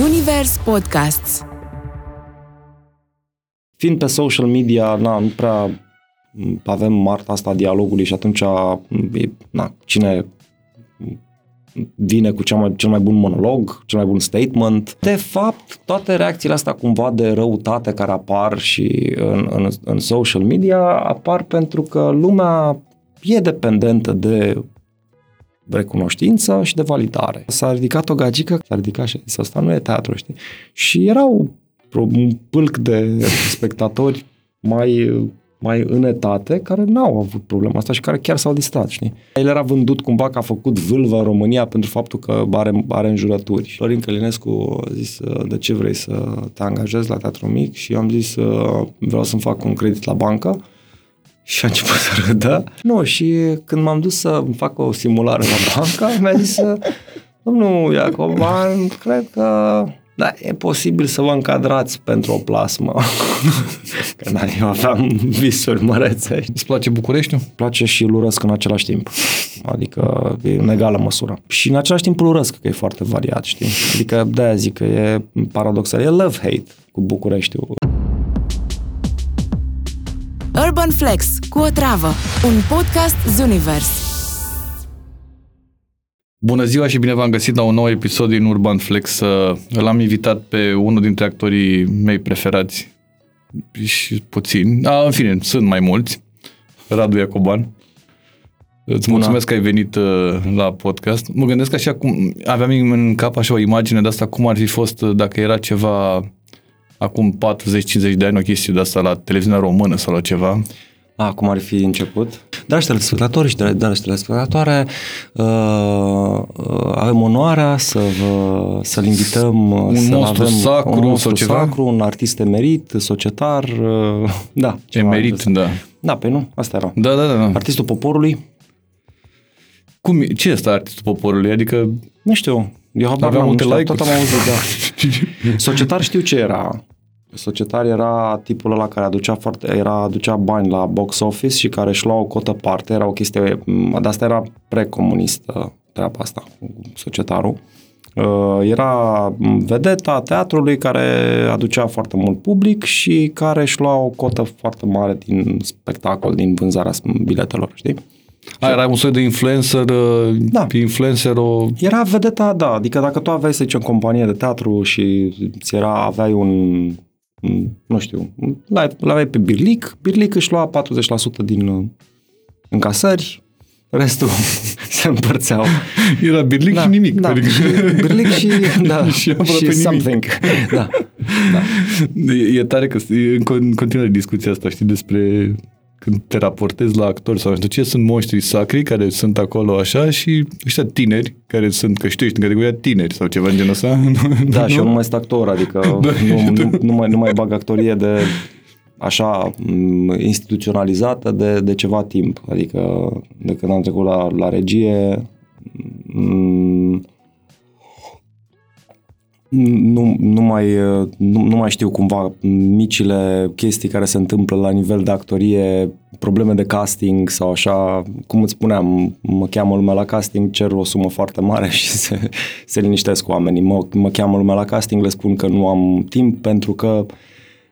Zunivers Podcasts. Fiind pe social media, na, nu prea m, avem marta asta a dialogului și atunci m, e, na, cine vine cu cea mai, cel mai bun monolog, cel mai bun statement. De fapt, toate reacțiile astea cumva de răutate care apar și în, în, în social media apar pentru că lumea e dependentă de recunoștință și de validare. S-a ridicat o gagică, s-a ridicat și a zis, asta nu e teatru, știi? Și erau un pâlc de spectatori mai mai în etate, care n-au avut problema asta și care chiar s-au distrat, știi? El era vândut cumva că a făcut vâlvă în România pentru faptul că are, are înjurături. Florin Călinescu a zis, de ce vrei să te angajezi la Teatru Mic? Și eu am zis, vreau să-mi fac un credit la bancă. Și a început să râdă. Nu, și când m-am dus să fac o simulare la bancă, mi-a zis, domnul Iacoban, cred că da, e posibil să vă încadrați pentru o plasmă. Că da, eu aveam visuri mărețe. Îți place Bucureștiul? Îmi place și îl urăsc în același timp. Adică e în egală măsură. Și în același timp îl urăsc, că e foarte variat, știi? Adică de-aia zic că e paradoxal. E love-hate cu Bucureștiul. Urban Flex cu o travă, un podcast Zunivers. Bună ziua și bine v-am găsit la un nou episod din Urban Flex. Îl am invitat pe unul dintre actorii mei preferați și puțin. A, în fine, sunt mai mulți. Radu Iacoban. Îți Bună. mulțumesc că ai venit uh, la podcast. Mă gândesc așa cum, aveam în cap așa o imagine de asta, cum ar fi fost uh, dacă era ceva acum 40-50 de ani, o chestie de asta la televiziunea română sau la ceva. A, cum ar fi început? Dragi telespectatori și dragi telespectatoare, uh, uh, avem onoarea să vă, să-l invităm un să monstru avem sacru un monstru sau ceva? sacru, un artist emerit, societar, uh, da. ceva Emerit, de- da. Da, pe nu, asta era. Da, da, da. da. Artistul poporului, Cum, e- ce este artistul poporului? Adică nu știu, eu habar Avea n-am, multe nu știu, like-uri. tot am auzit, da. Societar știu ce era. Societar era tipul ăla care aducea, foarte, era, aducea bani la box office și care își lua o cotă parte. Era o chestie, m, de asta era precomunistă treaba asta, cu societarul. Uh, Era m, vedeta teatrului care aducea foarte mult public și care își lua o cotă foarte mare din spectacol, din vânzarea biletelor, știi? A, era un soi de influencer, uh, Da. influencer, o... Era vedeta, da, adică dacă tu aveai, să zicem, companie de teatru și ți era, aveai un, un, nu știu, l-aveai pe Birlic, Birlic își lua 40% din uh, încasări, restul se împărțeau. Era birlic și nimic. Da, Adică... și Birlic și, da, Și și, aproape și nimic. something. Da, da. E, e tare că e în con- în continuare discuția asta, știi, despre când te raportezi la actori sau nu știu ce, sunt monștri sacri care sunt acolo așa și ăștia tineri, care sunt, că știu, ești în categoria tineri sau ceva în genul ăsta. Da, și eu nu mai sunt actor, adică Da, nu, nu, nu, mai, nu mai bag actorie de așa m, instituționalizată de, de ceva timp. Adică de când am trecut la, la regie m, nu, nu, mai, nu, nu mai știu cumva micile chestii care se întâmplă la nivel de actorie, probleme de casting sau așa, cum îți spuneam, mă cheamă lumea la casting, cer o sumă foarte mare și se, se liniștesc oamenii. Mă, mă cheamă lumea la casting, le spun că nu am timp pentru că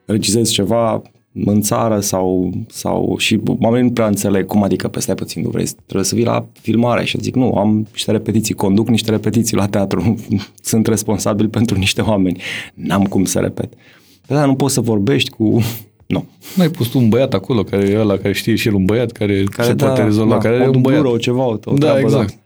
regizez ceva în țară sau, sau și oamenii nu prea înțeleg cum adică pe stai puțin, nu vrei, trebuie să vii la filmare și zic nu, am niște repetiții, conduc niște repetiții la teatru, sunt responsabil pentru niște oameni, n-am cum să repet. Da, nu poți să vorbești cu... Nu. Nu ai pus tu un băiat acolo, care e ăla, care știe și el un băiat, care, care se da, poate rezolva, da, care o are un băiat. dublură, ceva, o, o da, treabă, exact.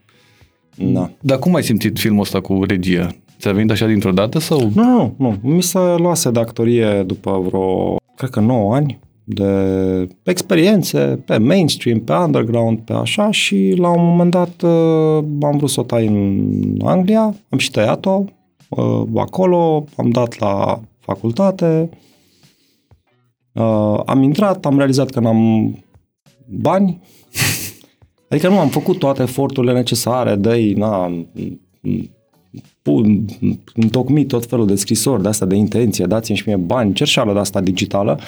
Da. da. Dar cum ai simțit filmul ăsta cu regia? Ți-a venit așa dintr-o dată sau? Nu, nu, nu. Mi se luase de actorie după vreo, cred că 9 ani de experiențe pe mainstream, pe underground, pe așa și la un moment dat uh, am vrut să o tai în Anglia, am și tăiat-o uh, acolo, am dat la facultate, uh, am intrat, am realizat că n-am bani, adică nu am făcut toate eforturile necesare, dă na, pun, întocmit tot felul de scrisori de asta de intenție, dați-mi și mie bani, cerșeală de asta digitală,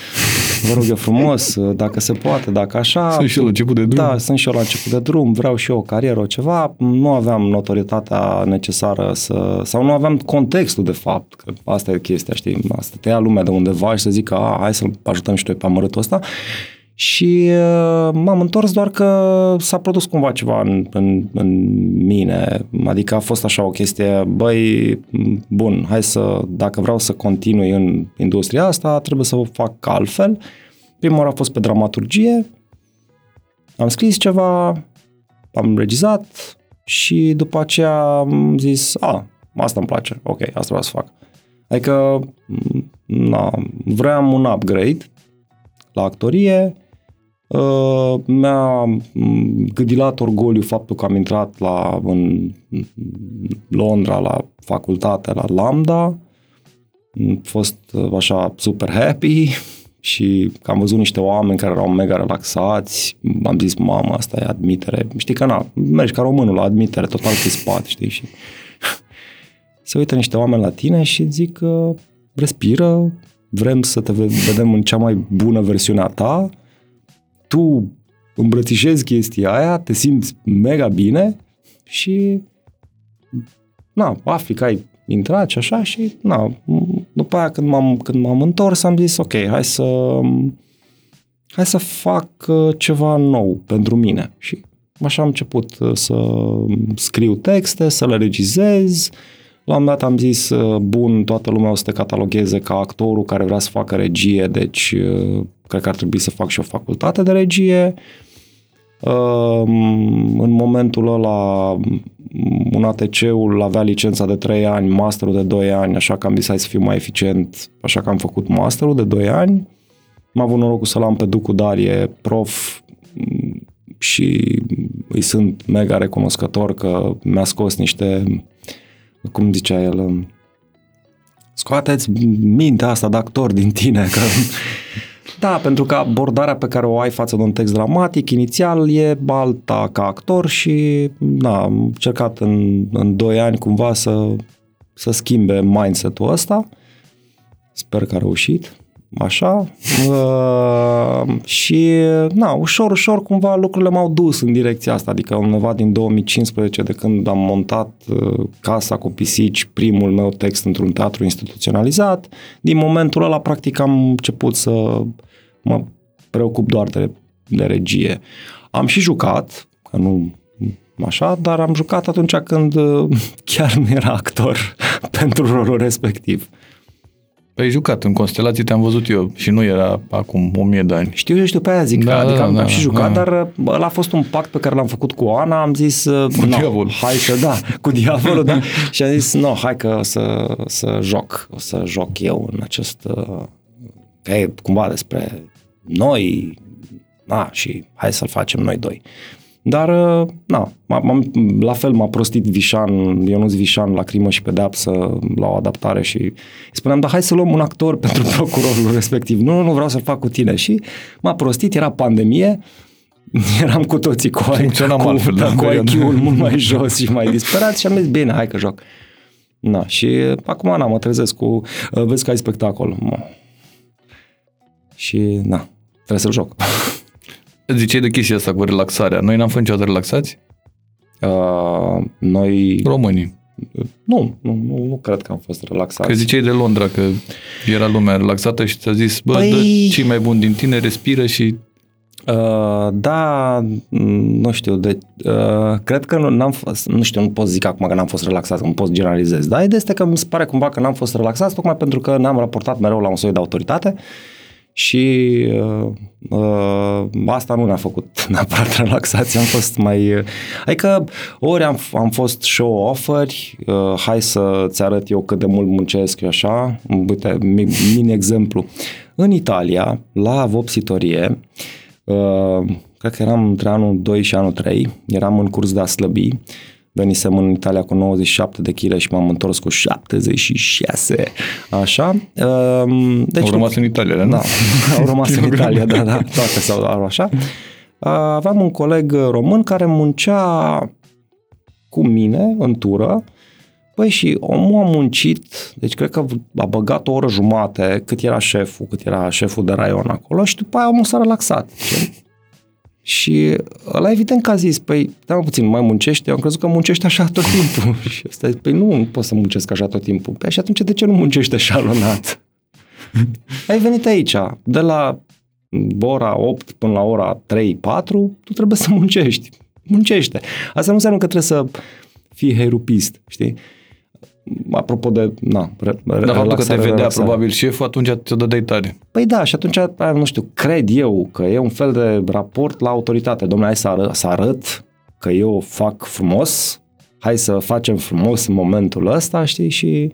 vă rog eu frumos, dacă se poate, dacă așa. Sunt și eu la început de drum. Da, sunt și eu la început de drum, vreau și eu o carieră, o ceva. Nu aveam notorietatea necesară să, sau nu aveam contextul de fapt, că asta e chestia, știi, asta te ia lumea de undeva și să zică, a, hai să-l ajutăm și noi pe amărâtul ăsta. Și uh, m-am întors doar că s-a produs cumva ceva în, în, în mine. Adică a fost așa o chestie, băi, bun, hai să, dacă vreau să continui în industria asta, trebuie să o fac altfel. Prima oară a fost pe dramaturgie, am scris ceva, am regizat și după aceea am zis, a, asta îmi place, ok, asta vreau să fac. Adică, na, vreau un upgrade la actorie, Uh, mi-a gâdilat orgoliu faptul că am intrat la, în Londra la facultate, la Lambda. Am fost uh, așa super happy și că am văzut niște oameni care erau mega relaxați. Am zis, mamă, asta e admitere. Știi că na, mergi ca românul la admitere, total pe spate, știi? Și se uită niște oameni la tine și zic, respiră, vrem să te vedem în cea mai bună versiune a ta, tu îmbrățișezi chestia aia, te simți mega bine și na, afli că ai intrat și așa și na, după aia când m-am, când m-am întors am zis ok, hai să hai să fac uh, ceva nou pentru mine. Și așa am început uh, să scriu texte, să le regizez, la un dat am zis, uh, bun, toată lumea o să te catalogheze ca actorul care vrea să facă regie, deci cred că ar trebui să fac și o facultate de regie. În momentul ăla, un ATC-ul avea licența de 3 ani, masterul de 2 ani, așa că am zis hai să fiu mai eficient, așa că am făcut masterul de 2 ani. Am avut norocul să-l am pe Ducu Darie, prof și îi sunt mega recunoscător că mi-a scos niște, cum zicea el, scoateți mintea asta de actor din tine, că da, pentru că abordarea pe care o ai față de un text dramatic, inițial, e alta ca actor și da, am încercat în, în doi ani cumva să, să schimbe mindset-ul ăsta. Sper că a reușit. Așa. Uh, și na, ușor, ușor cumva lucrurile m-au dus în direcția asta, adică undeva din 2015 de când am montat uh, Casa cu pisici, primul meu text într-un teatru instituționalizat, din momentul ăla practic am început să mă preocup doar de, de regie. Am și jucat, că nu așa, dar am jucat atunci când uh, chiar nu era actor pentru rolul respectiv. Păi jucat, în constelații te-am văzut eu și nu era acum o mie de ani. Știu, eu știu pe aia zic, da, adică da, am, da, am și jucat, da. dar uh, ăla a fost un pact pe care l-am făcut cu Ana, am zis, uh, cu no, diavolul. hai să, da, cu diavolul, da, și am zis, no, hai că să, să joc, o să joc eu în acest, că e cumva despre noi, na, și hai să-l facem noi doi. Dar, uh, na, m- la fel m-a prostit Vișan, Ionuț Vișan la crimă și pedeapsă la o adaptare și îi spuneam, da, hai să luăm un actor pentru procurorul respectiv. Nu, nu vreau să-l fac cu tine. Și m-a prostit, era pandemie, eram cu toții cu, cu, altfel, da, cu IQ-ul mult mai jos și mai disperat și am zis, bine, hai că joc. Na, și acum, na, mă trezesc cu, uh, vezi că ai spectacol. Și, na, trebuie să-l joc. Ziceai de chestia asta cu relaxarea. Noi n-am fost niciodată relaxați? Uh, noi... Românii. Nu, nu, nu, nu cred că am fost relaxați. Că ziceai de Londra că era lumea relaxată și ți-a zis, bă, păi... dă ce mai bun din tine, respiră și... Uh, da, nu știu, de, uh, cred că nu, n-am fost, nu știu, nu pot zic acum că n-am fost relaxat, că nu pot generalizez, dar ideea este că mi se pare cumva că n-am fost relaxat tocmai pentru că n-am raportat mereu la un soi de autoritate uh, și uh, uh, asta nu ne-a făcut neapărat relaxație, am fost mai... Adică ori am, am fost show-offeri, uh, hai să-ți arăt eu cât de mult muncesc și așa, uite, mini exemplu. În Italia, la vopsitorie, uh, cred că eram între anul 2 și anul 3, eram în curs de a slăbi, venisem în Italia cu 97 de kg și m-am întors cu 76. Așa. Ehm, deci, au rămas în Italia, da? Da, au rămas în Italia, da, da, toate s-au așa. Aveam un coleg român care muncea cu mine în tură Păi și omul a muncit, deci cred că a băgat o oră jumate cât era șeful, cât era șeful de raion acolo și după aia omul s-a relaxat. Și ăla evident că a zis, păi, da puțin, nu mai muncește? Eu am crezut că muncește așa tot timpul. și ăsta păi nu, nu pot să muncesc așa tot timpul. Păi și atunci de ce nu muncește șalonat? Ai venit aici, de la ora 8 până la ora 3-4, tu trebuie să muncești. Muncește. Asta nu înseamnă că trebuie să fii herupist, știi? Apropo de, na, re, Dar faptul că te vedea relaxare. probabil șeful, atunci te dădeai tare. Păi da, și atunci, nu știu, cred eu că e un fel de raport la autoritate. Domnule, hai să, arăt, să arăt că eu fac frumos, hai să facem frumos în momentul ăsta, știi, și,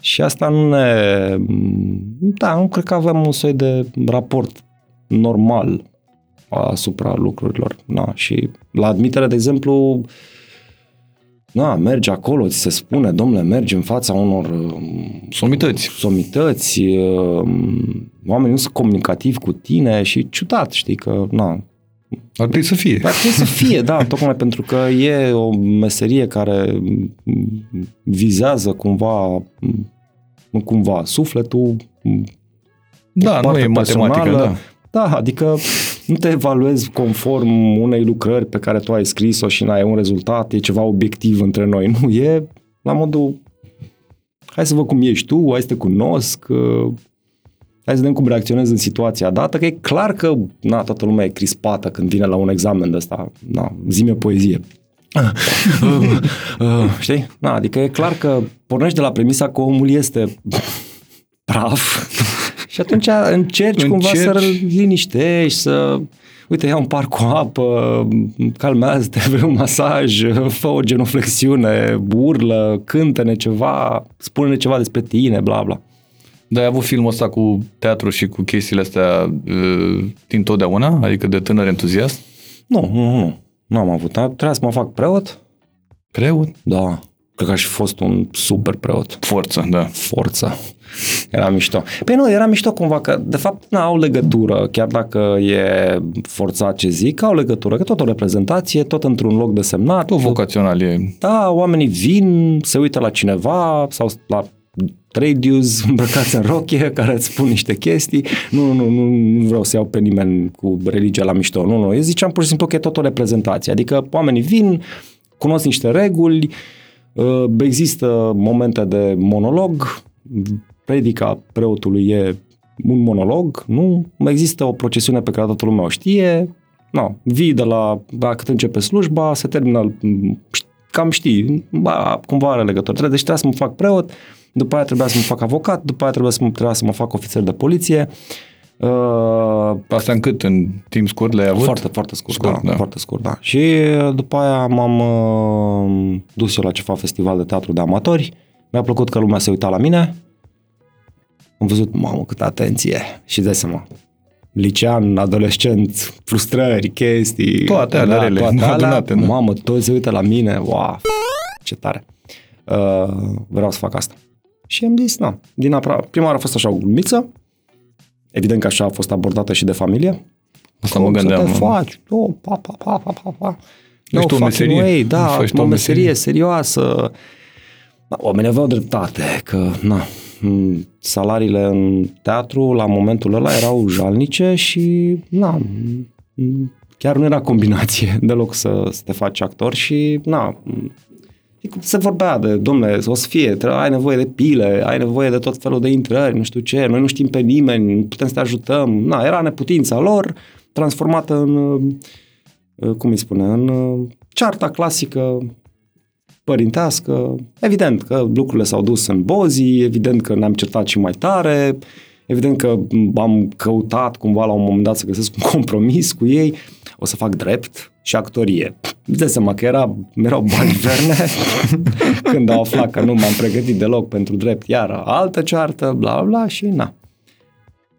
și asta nu ne... Da, nu cred că avem un soi de raport normal asupra lucrurilor. Na, și la admitere, de exemplu, da, mergi acolo, ți se spune, domnule, mergi în fața unor um, somități. somități, um, oamenii nu sunt comunicativi cu tine și ciudat, știi, că, na, ar trebui să fie. Ar trebui să fie, da, tocmai pentru că e o meserie care vizează cumva, nu cumva, sufletul, da, nu e matematică, da. Da, adică nu te evaluezi conform unei lucrări pe care tu ai scris-o și n-ai un rezultat, e ceva obiectiv între noi. Nu, e la modul hai să văd cum ești tu, hai să te cunosc, uh, hai să vedem cum reacționezi în situația dată, că e clar că na, toată lumea e crispată când vine la un examen de ăsta, na, zi o poezie. uh, uh, știi? Na, adică e clar că pornești de la premisa că omul este praf și atunci încerci, încerci cumva să liniștești, să uite, ia un par cu apă, calmează-te, vrei un masaj, fă o genuflexiune, urlă, cântă-ne ceva, spune-ne ceva despre tine, bla bla. Dar ai avut filmul ăsta cu teatru și cu chestiile astea uh, din totdeauna? Adică de tânăr entuziast? Nu, nu, nu. Nu am avut. Trebuia să mă fac preot. Preot? Da. Cred că aș fi fost un super preot. Forță, da. Forță. Era mișto. Păi nu, era mișto cumva că, de fapt, nu au legătură, chiar dacă e forțat ce zic, au legătură, că tot o reprezentație, tot într-un loc desemnat. Tot vocațional e. Da, oamenii vin, se uită la cineva sau la trade îmbrăcați în rochie care îți spun niște chestii. Nu, nu, nu, nu vreau să iau pe nimeni cu religia la mișto. Nu, nu. Eu ziceam pur și simplu că e tot o reprezentație. Adică oamenii vin, cunosc niște reguli, uh, există momente de monolog, predica preotului e un monolog, nu? Există o procesiune pe care toată lumea o știe, nu, vii de la, da, cât începe slujba, se termină, cam știi, ba, cumva are legătură. Deci trebuia să mă fac preot, după aia trebuia să mă fac avocat, după aia trebuia să mă, trebuia să mă fac ofițer de poliție. Uh, Asta în cât? În timp scurt le-ai avut? Foarte, foarte scurt, scurt da, da. Foarte scurt, da. Și uh, după aia m-am uh, dus eu la ceva festival de teatru de amatori. Mi-a plăcut că lumea se uita la mine am văzut, mamă, câtă atenție. Și de seama, licean, adolescent, frustrări, chestii. Toate alea da, rele, toate alea, adunate, da. Mamă, toți se uită la mine, wow, ce tare. Uh, vreau să fac asta. Și am zis, nu, din apra, prima oară a fost așa o glumiță, evident că așa a fost abordată și de familie. Asta mă gândeam. Să te faci, oh, pa, pa, pa, pa, pa, pa. No, o meserie. Way, da, o meserie, meserie serioasă. Da, oamenii aveau dreptate, că, na, salariile în teatru la momentul ăla erau jalnice și na, chiar nu era combinație deloc să, să te faci actor și na, se vorbea de, domnule, o să fie, ai nevoie de pile, ai nevoie de tot felul de intrări, nu știu ce, noi nu știm pe nimeni, nu putem să te ajutăm. Na, era neputința lor transformată în, cum îi spune, în cearta clasică părintească. Evident că lucrurile s-au dus în bozi, evident că ne-am certat și mai tare, evident că am căutat cumva la un moment dat să găsesc un compromis cu ei, o să fac drept și actorie. Îți dai seama că era, erau bani verne când au aflat că nu m-am pregătit deloc pentru drept, iar altă ceartă, bla bla și na.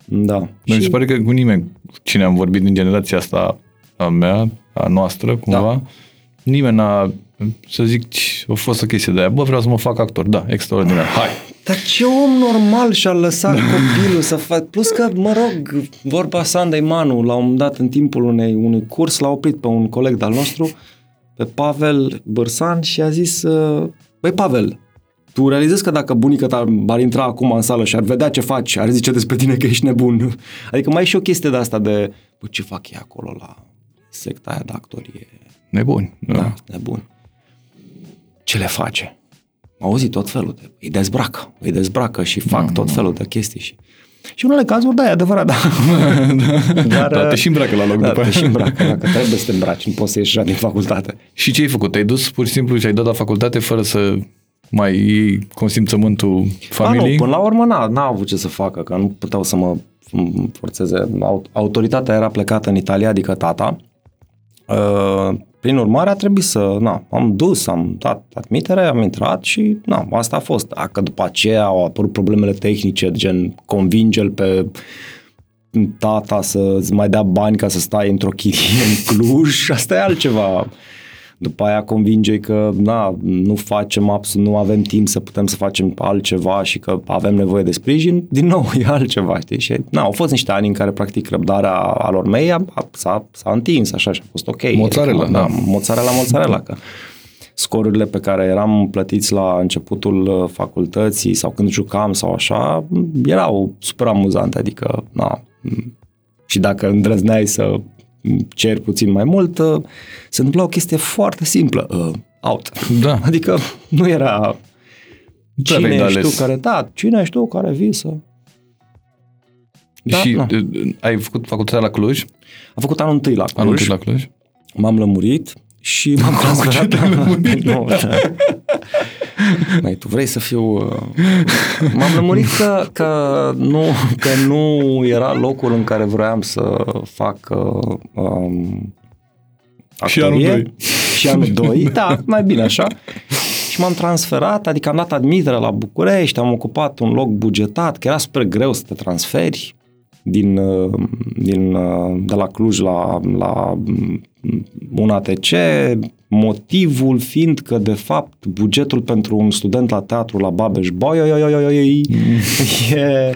Da. Mi și... se pare că cu nimeni, cine am vorbit din generația asta a mea, a noastră, cumva, da. nimeni n-a să zic, a fost o chestie de aia, bă, vreau să mă fac actor, da, extraordinar, hai. Dar ce om normal și-a lăsat copilul să facă, plus că, mă rog, vorba Sandei Manu, la un moment dat, în timpul unei, unui curs, l-a oprit pe un coleg al nostru, pe Pavel Bărsan și a zis, băi, Pavel, tu realizezi că dacă bunica ta ar intra acum în sală și ar vedea ce faci, ar zice despre tine că ești nebun. Adică mai e și o chestie de asta de, bă, ce fac ei acolo la secta aia de actorie? Nebuni. Da. Da, nebun. Ce le face? Am auzit tot felul de... Îi dezbracă, îi dezbracă și fac tot felul de chestii și... Și în unele cazuri, da, e adevărat, da. Dar, Da, te și îmbracă la loc da, după te aia. și îmbracă, dacă trebuie să te îmbraci, nu poți să ieși așa din facultate. Și ce ai făcut? Te-ai dus pur și simplu și ai dat la facultate fără să mai iei consimțământul familiei? A, nu, până la urmă n-a, n-a avut ce să facă, că nu puteau să mă m- forțeze. Au- Autoritatea era plecată în Italia, adică tata. Uh, Prin urmare a trebuit să, na, am dus, am dat admitere, am intrat și, na, asta a fost. Dacă după aceea au apărut problemele tehnice, gen convinge-l pe tata să-ți mai dea bani ca să stai într-o chirie în Cluj, asta e altceva. După aia convinge că na, nu facem absolut, nu avem timp să putem să facem altceva și că avem nevoie de sprijin, din nou e altceva, știi? Și na, au fost niște ani în care practic răbdarea a lor mei a, a, s-a, s-a întins așa și a fost ok. Mozzarella, Adică, da. da. Mozzarella, mozzarella, că scorurile pe care eram plătiți la începutul uh, facultății sau când jucam sau așa, erau super amuzante, adică na, m- și dacă îndrăzneai să ceri puțin mai mult, uh, se întâmpla o chestie foarte simplă, uh, out. Da. Adică nu era prea aveai cine de ești ales. tu care, da, cine ești tu care vii să... Da, și na. uh, ai făcut facultatea la Cluj? Am făcut anul întâi la Anul Cluj, întâi la Cluj? m-am lămurit și m-am transferat la... nu, da. Mai tu vrei să fiu... uh, M-am lămurit că, că, nu, că nu era locul în care vroiam să fac uh, um, Și anul actorie. doi. Și anul 2, da, mai bine așa. Și m-am transferat, adică am dat admitere la București, am ocupat un loc bugetat, că era super greu să te transferi din, uh, din, uh, de la Cluj la, la mm, un ATC, motivul fiind că, de fapt, bugetul pentru un student la teatru la Babeș Boy oi, oi, oi, oi, oi, e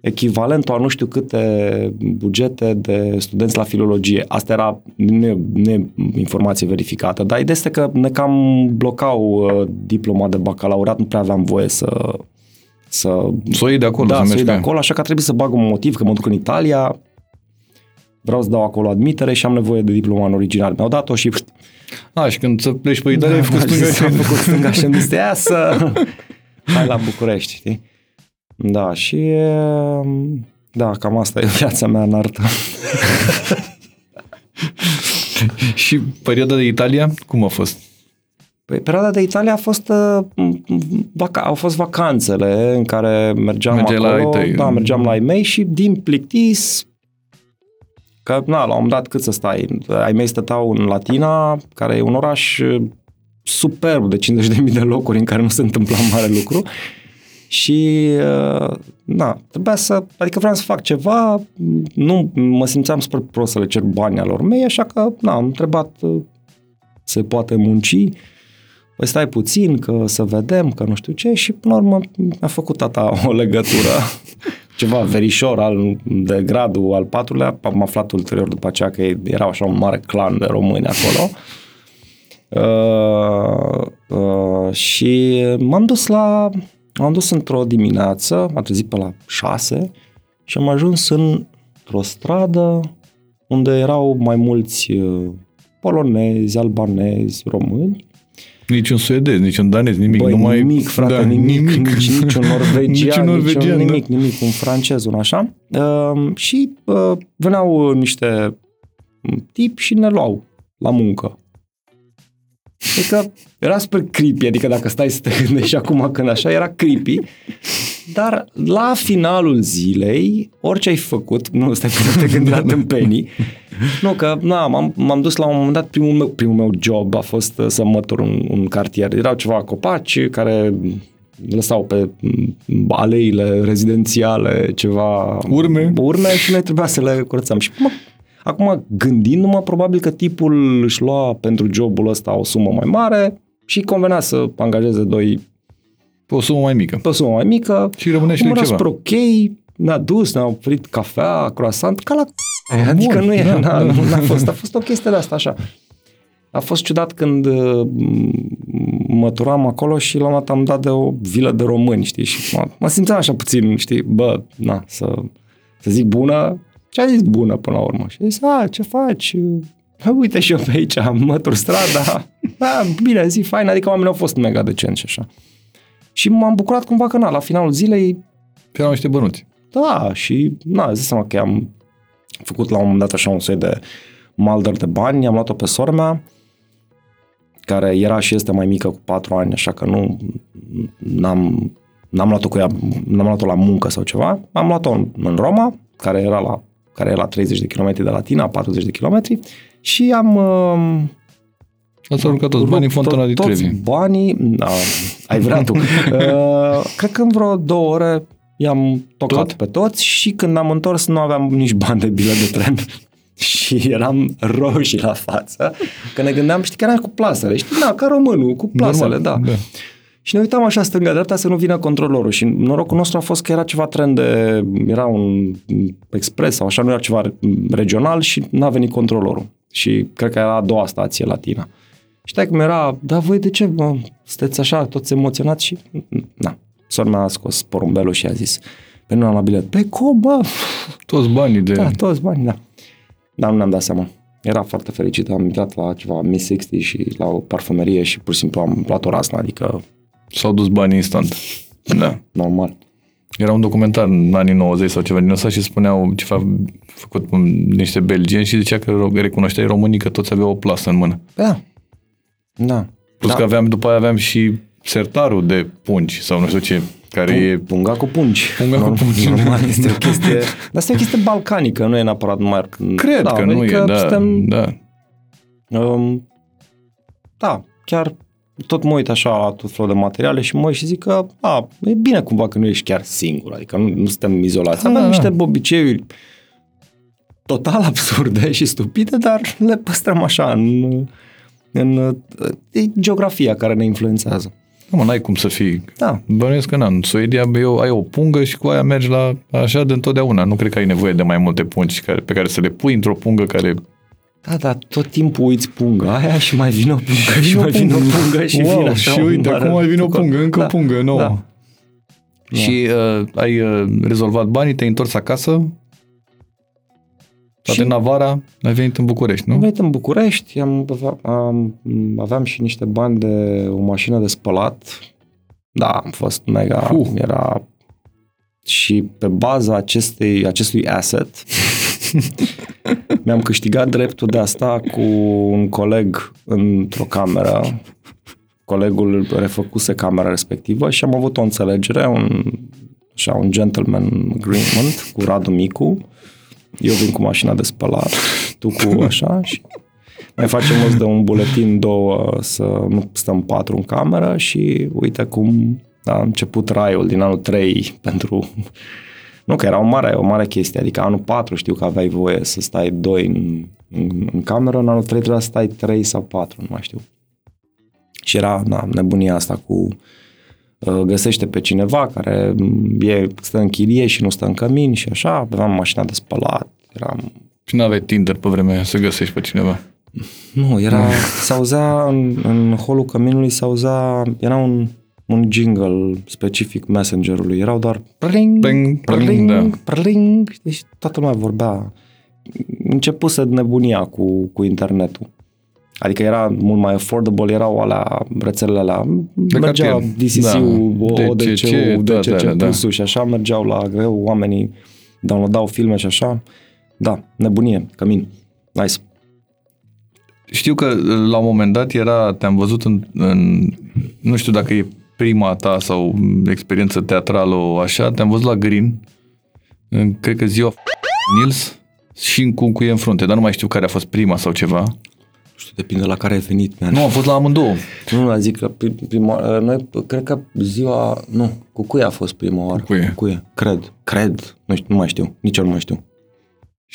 echivalentul a nu știu câte bugete de studenți la filologie. Asta era nu e, nu e informație verificată, dar ideea este că ne cam blocau uh, diploma de bacalaureat, nu prea aveam voie să să Să o iei de acolo, da, să să mergi iei de pe ea. acolo, așa că a trebuit să bag un motiv că mă duc în Italia, vreau să dau acolo admitere și am nevoie de diploma în original. Mi-au dat-o și A, și când să pleci pe Italia, ai făcut am stânga zis, și am făcut stânga și am zis, "Ia să hai la București, știi? Da, și e, da, cam asta e viața mea în artă. Și perioada de Italia, cum a fost? Păi, perioada de Italia a fost, uh, vaca- au fost vacanțele în care mergeam Mergeai la acolo. ai tăi. Da, mergeam la ai mei și din plictis, că na, la un moment dat cât să stai, ai mei stăteau în Latina, care e un oraș uh, superb de 50.000 de locuri în care nu se întâmpla mare lucru. Și uh, na, trebuia să, adică vreau să fac ceva, nu mă simțeam super prost să le cer bani alor mei, așa că na, am întrebat uh, se poate munci, păi stai puțin, că să vedem, că nu știu ce și până la urmă mi-a făcut tata o legătură, ceva verișor al, de gradul al patrulea, am aflat ulterior după aceea că era așa un mare clan de români acolo. Uh, uh, și m-am dus la am dus într-o dimineață, m-am trezit pe la 6 și am ajuns în, într-o stradă unde erau mai mulți uh, polonezi, albanezi, români. Nici un suedez, nici un danez, nimic. Băi, numai, nimic, frate, da, nimic, nimic, nici, nici un norvegian, Nici un norvegian, da. nimic, nimic, un francez, un așa. Uh, și uh, veneau niște tipi și ne luau la muncă. Adică era super creepy, adică dacă stai să te gândești acum când așa, era creepy. Dar la finalul zilei, orice ai făcut, nu stai până te gândi la tâmpenii, nu, că na, m-am, m-am dus la un moment dat, primul meu, primul meu job a fost uh, să mătur un, un cartier. Erau ceva copaci care lăsau pe m, aleile rezidențiale ceva Urme. urme și noi trebuia să le curățăm. Și mă, acum gândindu-mă, probabil că tipul își lua pentru jobul ăsta o sumă mai mare și convenea să angajeze doi Pe o sumă mai mică. pe o sumă mai mică. Și rămâne și Cum lui era ceva. super ok, ne-a dus, ne-a oferit cafea, croissant, ca la Adică Bun, nu e, da, da, da. n-a, n-a fost, a fost o chestie de asta așa. A fost ciudat când uh, măturam acolo și la un moment dat am dat de o vilă de români, știi, și mă, mă simțeam așa puțin, știi, bă, na, să, să zic bună, ce a zis bună până la urmă? Și a zis, a, ce faci? Bă, uite și eu pe aici, mătur strada. Da, bine, zi fain, adică oamenii au fost mega decenți și așa. Și m-am bucurat cumva că, na, la finalul zilei, Că erau niște bănuți. da, și, na, zic seama că am făcut la un moment dat așa un soi de malder de bani, am luat-o pe sora mea, care era și este mai mică cu patru ani, așa că nu, n-am, n-am luat-o cu ea, n-am luat-o la muncă sau ceva, am luat-o în, în Roma, care era la care era la 30 de km de la Tina, 40 de km și am uh, Ați aruncat toți banii în fontana de toți Trevi. banii, da, ai vrea tu. Uh, cred că în vreo două ore i-am tocat Tot? Tot? pe toți și când am întors nu aveam nici bani de bilet de tren. și eram roșii la față, că ne gândeam, știi, că eram cu plasele, știi, da, ca românul, cu plasele, da. da. Și ne uitam așa stânga-dreapta să nu vină controlorul și norocul nostru a fost că era ceva tren de, era un expres sau așa, nu era ceva regional și n-a venit controlorul. Și cred că era a doua stație la Tina. Și tai cum era, da voi de ce mă, sunteți așa toți emoționați și na, sora mea a scos porumbelul și a zis, pe nu am la bilet. Pe cum, bă? Toți banii de... Da, toți banii, da. Dar nu ne-am dat seama. Era foarte fericit, am intrat la ceva Miss 60 și la o parfumerie și pur și simplu am luat o rasnă, adică S-au dus banii instant. Da. normal. Era un documentar în anii 90 sau ceva din ăsta și spuneau ceva făcut cu niște belgieni și zicea că recunoșteai românii că toți aveau o plasă în mână. Da. Da. Plus da. că aveam, după aia aveam și sertarul de pungi sau nu știu ce, care e... Punga cu pungi. Punga cu Normal- pungi. Normal, este o chestie... Dar asta e o chestie balcanică, nu e neapărat numai... Cred da, că nu adică e, da, Suntem, da. um, da, chiar tot mă uit așa la tot felul de materiale și mă uit și zic că a, e bine cumva că nu ești chiar singur, adică nu, nu suntem izolați. Da, Avem da, niște da. obiceiuri total absurde și stupide, dar le păstrăm așa în, în e geografia care ne influențează. Da, mă, n-ai cum să fii... Da, Bănuiesc că na, în Suedia eu, ai o pungă și cu aia mergi la așa de întotdeauna. Nu cred că ai nevoie de mai multe pungi care, pe care să le pui într-o pungă care... Da, dar tot timpul uiți punga aia și mai vine o pungă și mai vine o pungă și wow, vine așa și un uite, mare acum mai vine o bucăt. pungă, încă da, o pungă nouă. Da. Și uh, ai uh, rezolvat banii, te-ai întors acasă, toate Și- în Navara, ai venit în București, Am nu? venit în București, am, am, aveam și niște bani de o mașină de spălat. Da, am fost mega, Uh. era și pe baza acestei, acestui asset mi-am câștigat dreptul de a sta cu un coleg într-o cameră. Colegul refăcuse camera respectivă și am avut o înțelegere, un, așa, un gentleman agreement cu Radu Micu. Eu vin cu mașina de spălat, tu cu așa și mai facem os de un buletin două să nu stăm patru în cameră și uite cum a început raiul din anul 3 pentru... Nu, că era o mare, o mare chestie, adică anul 4 știu că aveai voie să stai doi în, în, în cameră, în anul 3 trebuia să stai 3 sau 4, nu mai știu. Și era na, nebunia asta cu uh, găsește pe cineva care e, stă în chirie și nu stă în cămin și așa, aveam mașina de spălat, eram Și nu aveai Tinder pe vremea aia să găsești pe cineva. nu, era, se auzea în, în holul căminului, se auzea, era un, un jingle specific messengerului, erau doar pling, Pling, pling, pling, da. pling, știi, și toată lumea vorbea. Începuse nebunia cu, cu internetul. Adică era mult mai affordable, erau alea, rețelele alea, mergea cartier. DCC-ul, Da. ODC-ul, DCC, DCC toate alea, da. Plus-ul și așa mergeau la greu, oamenii downloadau filme și așa. Da, nebunie, cămin. Nice. Știu că la un moment dat era, te-am văzut în, în nu știu dacă e prima ta sau experiență teatrală o așa, te-am văzut la Green, în, cred că ziua Nils și cu, cu e în frunte, dar nu mai știu care a fost prima sau ceva. Nu știu, depinde la care ai venit, man. Nu, a fost la amândouă. Nu, nu, zic că pri- prima, noi, cred că ziua, nu, cu cui a fost prima oară? Cucuie. Cucuie, cred, cred, nu, știu, nu mai știu, nici eu nu mai știu.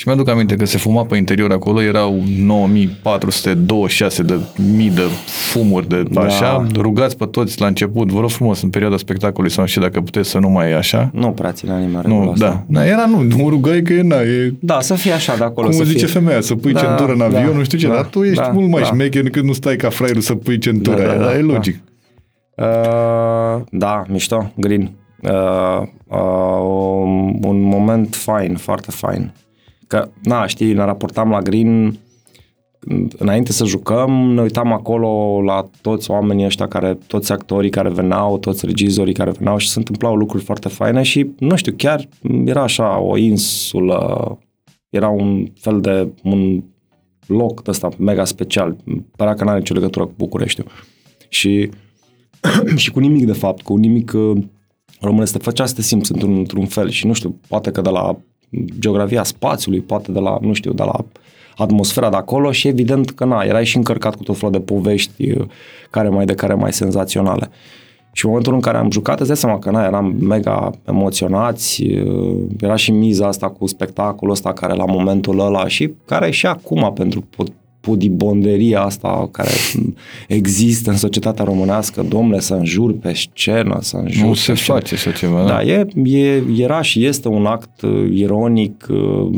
Și mi-aduc aminte că se fuma pe interior acolo, erau 9426 de mii de fumuri de Da. așa. Rugați pe toți la început, vă rog frumos, în perioada spectacolului sau nu știu dacă puteți să nu mai e așa. Nu prea ținea nimeni regula Nu, asta. da. da. Era nu, mă rugai că e, na, e Da, să fie așa de acolo. cum să zice fie. femeia, să pui Da, centură în da, avion, nu știu ce, da, dar tu ești da, mult mai da. șmecher decât nu stai ca fraierul să pui centura Da, aia, da, dar e da, logic. Uh, da, mișto, green. Uh, uh, un moment fain, foarte fain. Că, na, știi, ne raportam la green înainte să jucăm, ne uitam acolo la toți oamenii ăștia care, toți actorii care veneau, toți regizorii care veneau și se întâmplau lucruri foarte faine și, nu știu, chiar era așa o insulă, era un fel de un loc ăsta mega special, părea că n-are nicio legătură cu Bucureștiul. Și și cu nimic de fapt, cu nimic uh, românesc, te făcea să te simți într-un, într-un fel și nu știu, poate că de la geografia spațiului, poate de la, nu știu, de la atmosfera de acolo și evident că na, erai și încărcat cu tot felul de povești uh, care mai de care mai senzaționale. Și în momentul în care am jucat, îți dai seama că na, eram mega emoționați, uh, era și miza asta cu spectacolul ăsta care la momentul ăla și care și acum pentru pod- pudibonderia asta care există în societatea românească, domnule, să înjuri pe scenă, să înjuri Nu pe se scenă. face așa ceva, Da, e, e, era și este un act uh, ironic, uh,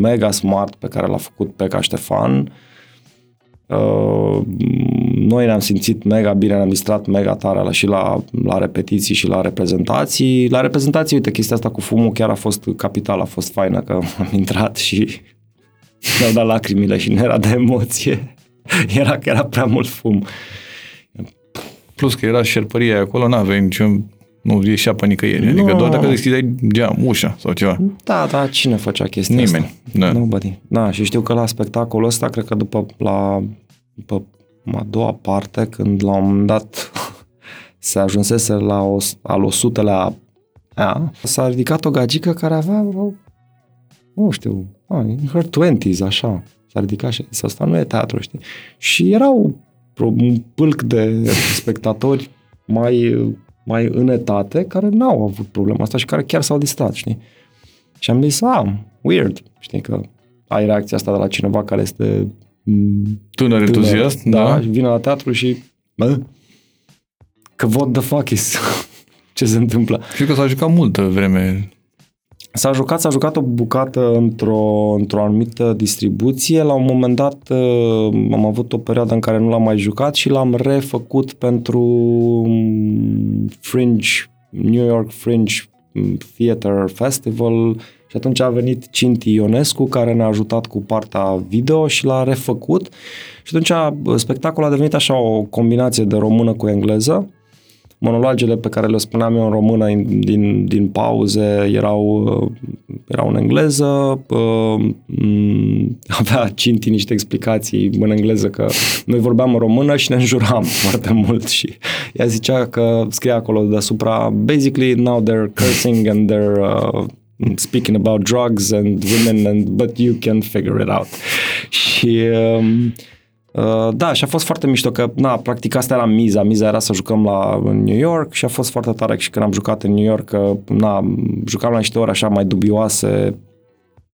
mega smart pe care l-a făcut Peca Ștefan. Uh, Noi ne-am simțit mega bine, ne-am distrat mega tare la, și la, la repetiții și la reprezentații. La reprezentații, uite, chestia asta cu fumul chiar a fost capital, a fost faină că am intrat și mi-au dat lacrimile și nu era de emoție. Era că era prea mult fum. Plus că era șerpăria acolo, n-aveai niciun... Nu ieșea pe nicăieri. Adică Nu. doar dacă deschideai geam, ușa sau ceva. Da, da, cine făcea chestia Nimeni, asta? da. Nobody. Da, și știu că la spectacolul ăsta, cred că după, la, după a doua parte, când la un moment dat se ajunsese la o, al 100-lea a, s-a ridicat o gagică care avea, o, nu știu, a, in her 20s, așa. S-a ridicat și a zis, asta nu e teatru, știi? Și erau pro- un pâlc de spectatori mai, mai în etate care n-au avut problema asta și care chiar s-au distrat, știi? Și am zis, ah, weird, știi că ai reacția asta de la cineva care este mm, Tânăr entuziast, da, da. și vine la teatru și bă, că what the fuck is ce se întâmplă. Știu că s-a jucat multă vreme. S-a jucat, s-a jucat o bucată într-o, într-o anumită distribuție. La un moment dat uh, am avut o perioadă în care nu l-am mai jucat și l-am refăcut pentru mm, Fringe, New York Fringe mm, Theater Festival. Și atunci a venit Cinti Ionescu care ne-a ajutat cu partea video și l-a refăcut. Și atunci uh, spectacolul a devenit așa o combinație de română cu engleză monologele pe care le spuneam eu în română in- din, din pauze erau, uh, erau în engleză, uh, m, avea Cinti niște explicații în engleză că noi vorbeam în română și ne înjuram foarte mult și ea zicea că scria acolo deasupra basically now they're cursing and they're uh, speaking about drugs and women and but you can figure it out. Și um, Uh, da, și a fost foarte mișto că, na, practic asta era miza. Miza era să jucăm la în New York și a fost foarte tare și când am jucat în New York, că, na, jucam la niște ori așa mai dubioase,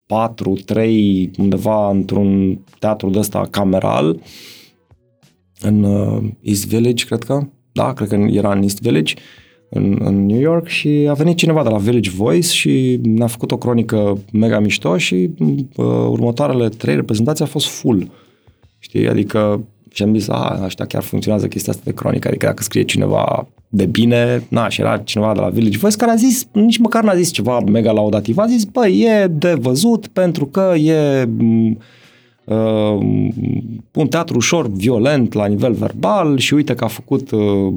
4, 3, undeva într-un teatru de ăsta cameral, în uh, East Village, cred că. Da, cred că era în East Village, în, în New York și a venit cineva de la Village Voice și ne-a făcut o cronică mega mișto și uh, următoarele trei reprezentații a fost full. Știi? Adică și am zis, a, ăștia chiar funcționează chestia asta de cronică, adică dacă scrie cineva de bine, na, și era cineva de la Village Voice care a zis, nici măcar n-a zis ceva mega laudativ, a zis, băi, e de văzut pentru că e m, uh, un teatru ușor violent la nivel verbal și uite că a făcut uh,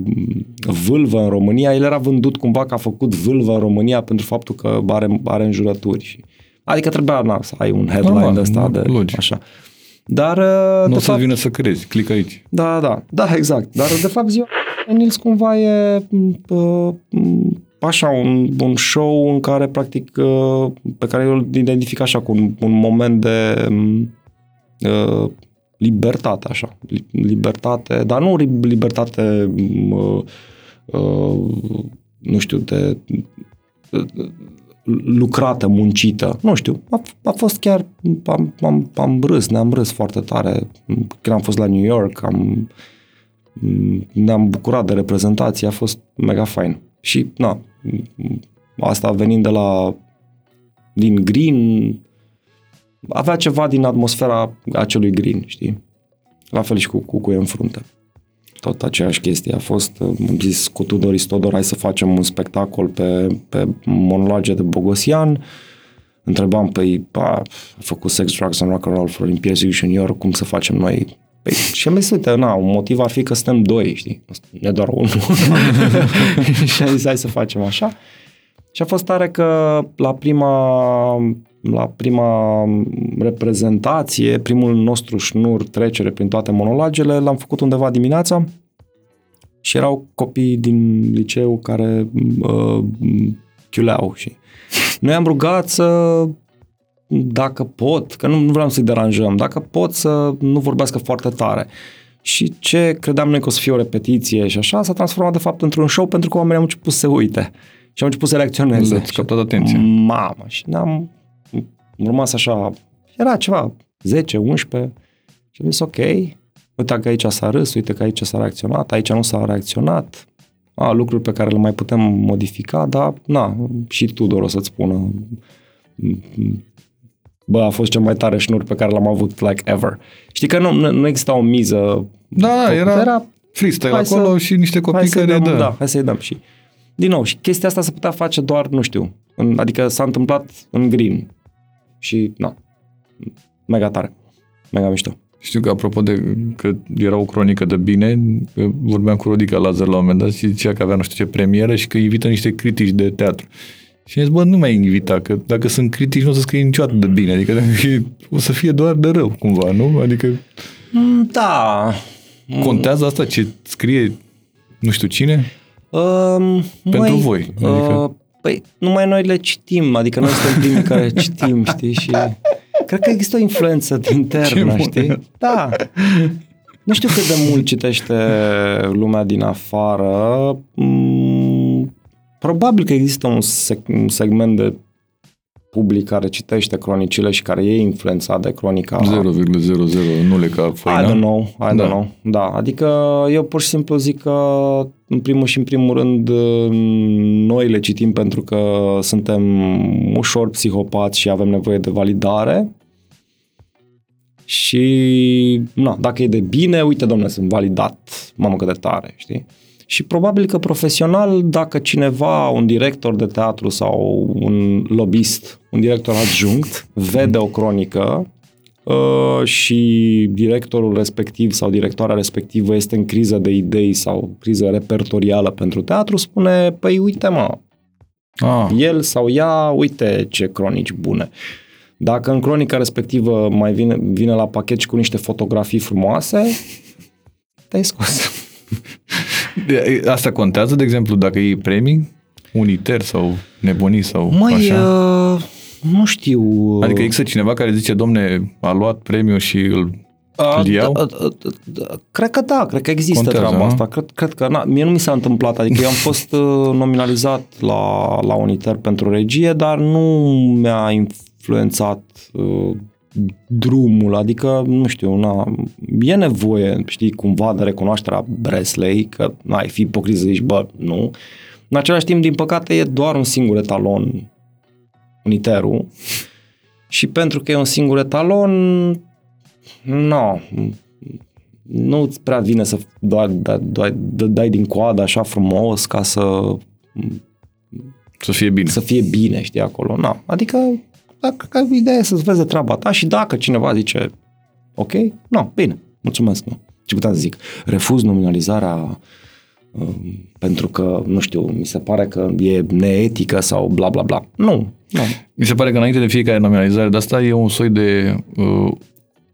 vâlvă în România, el era vândut cumva că a făcut vâlvă în România pentru faptul că are, are înjurături. Și, adică trebuia na, să ai un headline Normal, de ăsta, de, logic. așa. Dar, uh, Nu de o să fapt, vină să crezi, click aici. da, da, da, exact. Dar, de fapt, ziua Nils cumva e uh, așa, un, un show în care, practic, uh, pe care eu îl identific așa cu un, un moment de uh, libertate, așa. Li- Libertate, dar nu ri- libertate, uh, uh, nu știu, de uh, lucrată, muncită. Nu știu, a, a fost chiar, am, am, am râs, ne-am râs foarte tare. Când am fost la New York, am, ne-am bucurat de reprezentație, a fost mega fain. Și, na, asta venind de la, din Green, avea ceva din atmosfera acelui Green, știi? La fel și cu, cu, cu în frunte. Tot aceeași chestie a fost, am zis cu Tudor Istodor, hai să facem un spectacol pe, pe monologe de Bogosian, întrebam pe a, a făcut Sex, Drugs and Rock and Roll for Olympia Junior, cum să facem noi Păi, și am zis, uite, na, un motiv ar fi că suntem doi, știi? Nu e doar unul. și am zis, hai să facem așa. Și a fost tare că la prima, la prima reprezentație, primul nostru șnur trecere prin toate monologele, l-am făcut undeva dimineața și erau copii din liceu care uh, chiuleau și noi am rugat să dacă pot, că nu, nu vreau să-i deranjăm, dacă pot să nu vorbească foarte tare. Și ce credeam noi că o să fie o repetiție și așa, s-a transformat de fapt într-un show pentru că oamenii au început să se uite și au început să reacționeze. Ați captat atenție. Mamă, și ne-am rămas așa, era ceva 10, 11 și am zis ok, uite că aici s-a râs, uite că aici s-a reacționat, aici nu s-a reacționat, a, lucruri pe care le mai putem modifica, dar na, și Tudor o să-ți spună bă, a fost cel mai tare șnur pe care l-am avut, like, ever. Știi că nu, nu exista o miză. Da, era, era freestyle acolo să, și niște copii care dăm, dă. Da, hai să-i dăm și... Din nou, și chestia asta se putea face doar, nu știu, în, adică s-a întâmplat în green. Și, na, mega tare, mega mișto. Știu că apropo de că era o cronică de bine, vorbeam cu Rodica Lazar la un moment dat și zicea că avea nu știu ce premieră și că invită niște critici de teatru. Și am zis, bă, nu mai invita, că dacă sunt critici nu o să scrie niciodată de bine, adică o să fie doar de rău, cumva, nu? Adică... Mm, da. Contează asta ce scrie nu știu cine? Um, Pentru mai, voi. Adică... Uh, păi, numai noi le citim, adică noi suntem primii care citim, știi, și cred că există o influență internă, știi? Da. Nu știu cât de mult citește lumea din afară. Mm, Probabil că există un, seg- un segment de public care citește cronicile și care e influențat de cronica. 0,00, nu le ca făina. I don't know, I da. don't know. Da, adică eu pur și simplu zic că în primul și în primul rând noi le citim pentru că suntem ușor psihopați și avem nevoie de validare și na, dacă e de bine, uite domnule, sunt validat, mamă cât de tare, știi? Și probabil că profesional, dacă cineva, un director de teatru sau un lobbyist, un director adjunct, vede o cronică uh, și directorul respectiv sau directoarea respectivă este în criză de idei sau criză repertorială pentru teatru, spune, păi uite mă, ah. el sau ea, uite ce cronici bune. Dacă în cronica respectivă mai vine, vine la pachet și cu niște fotografii frumoase, te-ai scos. Asta contează, de exemplu, dacă e premii, uniter sau nebunii sau Măi, așa? Uh, nu știu. Uh, adică există cineva care zice, domne, a luat premiu și îl îl iau? Da, da, da, cred că da, cred că există Contează, treaba asta. Cred, cred că, na, mie nu mi s-a întâmplat, adică eu am fost uh, nominalizat la, la Uniter pentru regie, dar nu mi-a influențat uh, drumul, adică, nu știu, na, e nevoie, știi, cumva de recunoașterea Bresley, că ai fi ipocrit să zici, bă, nu. În același timp, din păcate, e doar un singur etalon, uniterul, și pentru că e un singur etalon, nu, nu îți prea vine să dai, dai, dai, dai din coadă așa frumos ca să să fie bine. Să fie bine, știi, acolo. Na. Adică dacă ideea e să-ți vezi de treaba ta și dacă cineva zice ok, nu, no, bine, mulțumesc, nu. Ce puteam să zic? Refuz nominalizarea uh, pentru că, nu știu, mi se pare că e neetică sau bla bla bla. Nu, nu. Mi se pare că înainte de fiecare nominalizare de asta e un soi de uh,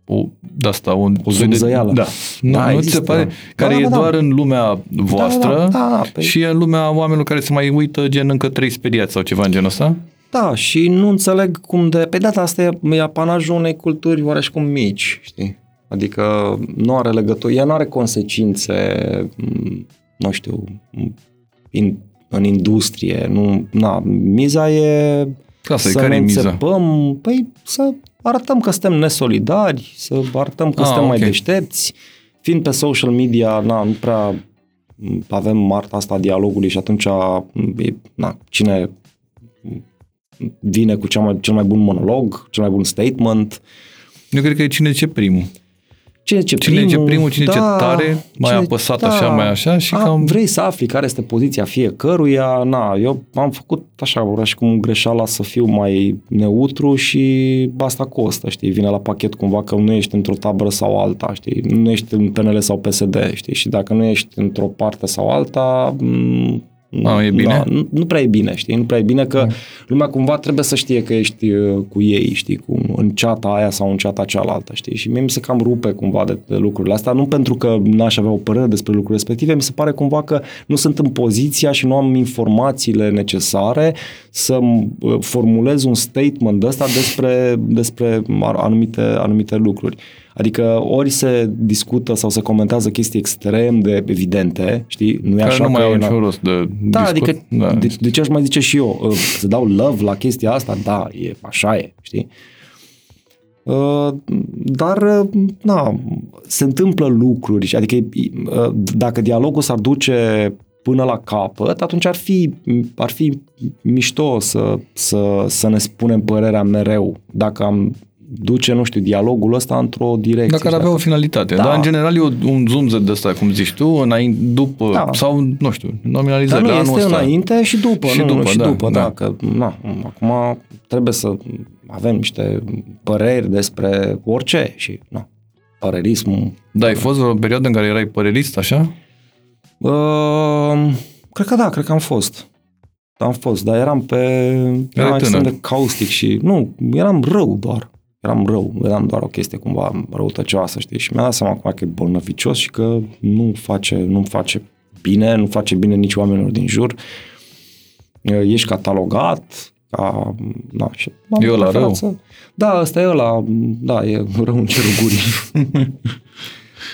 o, de asta, un o soi de, da. Nu, da, nu ți se pare? Da. Care da, da, e da. doar în lumea voastră da, da, da, da, și în lumea oamenilor care se mai uită gen încă trei speriați sau ceva în genul ăsta? Da, și nu înțeleg cum de... Pe data asta e, e apanajul unei culturi oareșcum mici, știi? Adică nu are legătură, ea nu are consecințe, nu știu, in, în industrie. Nu, na, miza e Asta e, să care ne e miza? înțepăm, păi să arătăm că suntem nesolidari, să arătăm că Ah, suntem mai ok. deștepți. Fiind pe social media, na, nu prea m, avem marta asta a dialogului și atunci m, e, na, cine vine cu cea mai, cel mai bun monolog, cel mai bun statement, Eu cred că e cine ce primul. Cine ce Cine primul, ce primul, cine ce tare, mai apăsat așa, mai așa și A, cam- Vrei să afli care este poziția fiecăruia, na, eu am făcut așa, ora și cum greșeala să fiu mai neutru și asta costă, știi, vine la pachet cumva că nu ești într-o tabără sau alta, știi, nu ești în PNL sau PSD, știi, și dacă nu ești într-o parte sau alta, m- A, e bine? Da, nu, nu prea e bine, știi? Nu prea e bine că lumea cumva trebuie să știe că ești uh, cu ei, știi? Cu, în ceata aia sau în ceata cealaltă, știi? Și mie mi se cam rupe cumva de, de lucrurile astea. Nu pentru că n-aș avea o părere despre lucrurile respective, mi se pare cumva că nu sunt în poziția și nu am informațiile necesare să uh, formulez un statement ăsta despre, despre anumite, anumite lucruri. Adică ori se discută sau se comentează chestii extrem de evidente, știi? Nu e Care așa nu mai că au e niciun rost de da, discut. adică Da. de, de ce aș mai zice și eu? Uh, Să dau love la chestia asta? Da, e, așa e, știi? Uh, Dar, uh, na, se întâmplă lucruri, și- adică uh, dacă dialogul s-ar duce până la capăt, atunci ar fi, ar fi mișto să, să, să ne spunem părerea mereu. Dacă am duce, nu știu, dialogul ăsta într-o direcție. Dacă ar și avea o dacă- finalitate. Da. Dar, în general, e o- un zoom de ăsta, cum zici tu, înainte, după, Da. sau, nu știu, Dar nominalizări. nu, la este anul ăsta. înainte și după. Și nu, după, și da, după, da. da. Că, na, acum trebuie să avem niște păreri despre orice și, na, părerismul. Da, ai fost o perioadă în care erai părerist, așa? Uh, cred că da, cred că am fost. Am fost, dar eram pe... Eram extrem tânăr. de caustic și... Nu, eram rău doar. Eram rău, eram doar o chestie cumva răutăcioasă, știi? Și mi-a dat seama acum că e bolnăvicios și că nu face, nu face bine, nu face bine nici oamenilor din jur. Uh, Ești catalogat ca... Da, și am E ăla preferat rău? Să... Da, ăsta e ăla, da, e rău în cerul gurii.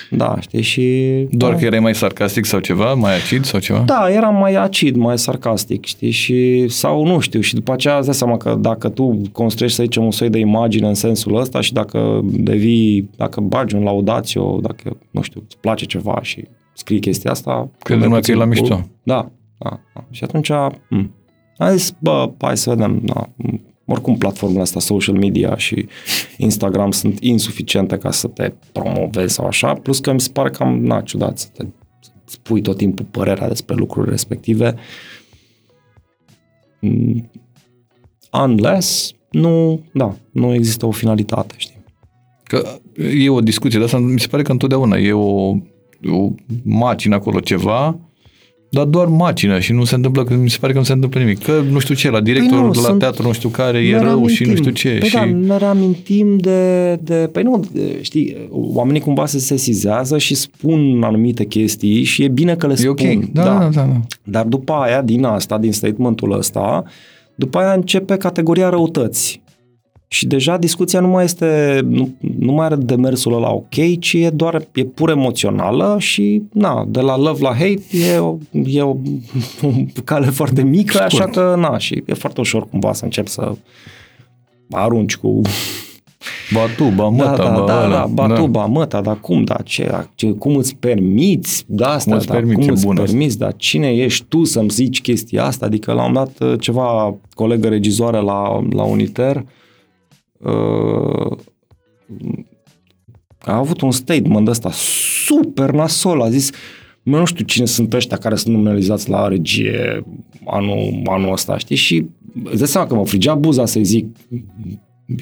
da, știi, și... Doar da. că erai mai sarcastic sau ceva, mai acid sau ceva? Da, eram mai acid, mai sarcastic, știi, și, sau nu știu, și după aceea îți dai seama că dacă tu construiești, să zicem, un soi de imagine în sensul ăsta și dacă devii, dacă bagi un laudațiu, dacă, nu știu, îți place ceva și scrii chestia asta... Crede numai că e la mișto. Da, da, da. Și atunci, m- am zis, bă, hai să vedem, da, m- oricum platformele astea, social media și Instagram sunt insuficiente ca să te promovezi sau așa, plus că mi se pare cam, na, ciudat să te spui tot timpul părerea despre lucruri respective. Mm, Unless, nu, da, nu există o finalitate, știi? Că e o discuție de asta, mi se pare că întotdeauna e o, o macină acolo ceva, dar doar macină și nu se întâmplă, că mi se pare că nu se întâmplă nimic. Că nu știu ce, la directorul Păi nu, de la sunt- teatru nu știu care e Ne rău și nu reamintim. știu ce. Păi și... da, ne reamintim de, de... Păi nu, de- știi, oamenii cumva se sesizează și spun anumite chestii și e bine că le E spun. ok. Da, da, da. da. Dar după aia, din asta, din statementul ăsta, după aia începe categoria răutăți. Și deja discuția nu mai este, nu, nu mai are demersul ăla ok, ci e doar, e pur emoțională și, na, de la love la hate e o, e o, o cale foarte mică, Scurt. așa că, na, și e foarte ușor cumva să încep să arunci cu Ba tu, ba măta, da, da, ba da, ăla. da, ba tu, ba măta, dar cum, da, ce, ce, cum îți permiți, da, asta, Cum îți da, permiți, cum e îți bun asta. permiți, dar cine ești tu să-mi zici chestia asta? Adică la un moment dat ceva colegă regizoare la, la Uniter uh, a avut un statement ăsta super nasol, a zis Mă, nu știu cine sunt ăștia care sunt nominalizați la regie anul, anul ăsta, știi? Și îți dai seama că mă frigea buza să-i zic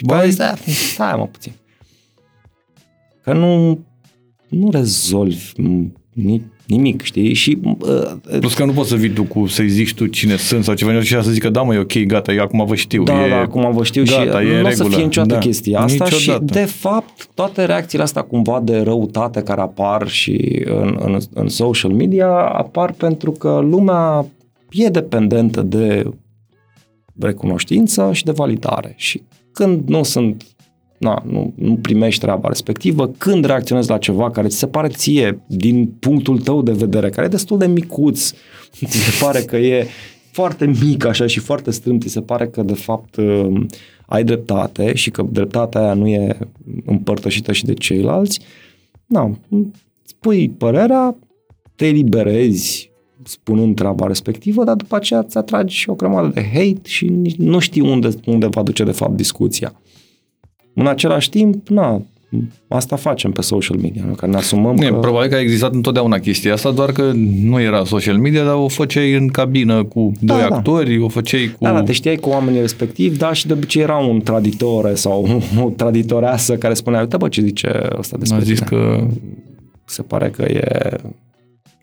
Băi, stai, stai mă puțin. Că nu, nu rezolvi ni- nimic, știi? Și uh, Plus că nu poți să vii tu cu să-i zici tu cine sunt sau ceva și să zică da mă e ok, gata, eu acum vă știu. da, e... da, acum vă știu gata, și e în nu o să regulă. fie niciodată Da. chestia asta Niciodată. și de fapt toate reacțiile astea cumva de răutate care apar și în, în, în social media apar pentru că lumea e dependentă de recunoștință și de validare și când nu sunt na, nu, nu primești treaba respectivă, când reacționezi la ceva care ți se pare ție, din punctul tău de vedere, care e destul de micuț, ți se pare că e foarte mic așa și foarte strâmt, ți se pare că de fapt uh, ai dreptate și că dreptatea aia nu e împărtășită și de ceilalți, na, spui părerea, te eliberezi spunând treaba respectivă, dar după aceea îți atragi și o grămadă de hate și nu știi unde, unde va duce de fapt discuția. În același timp, na, asta facem pe social media, nu? că ne asumăm E, că... Probabil că a existat întotdeauna chestia asta, doar că nu era social media, dar o făceai în cabină cu Da, doi da. actori, o făceai cu... Da, da, te știai cu oamenii respectivi, da, și de obicei era un traditore sau o traditoreasă care spunea, uite bă, ce zice ăsta despre a zis tine?" că Se pare că e...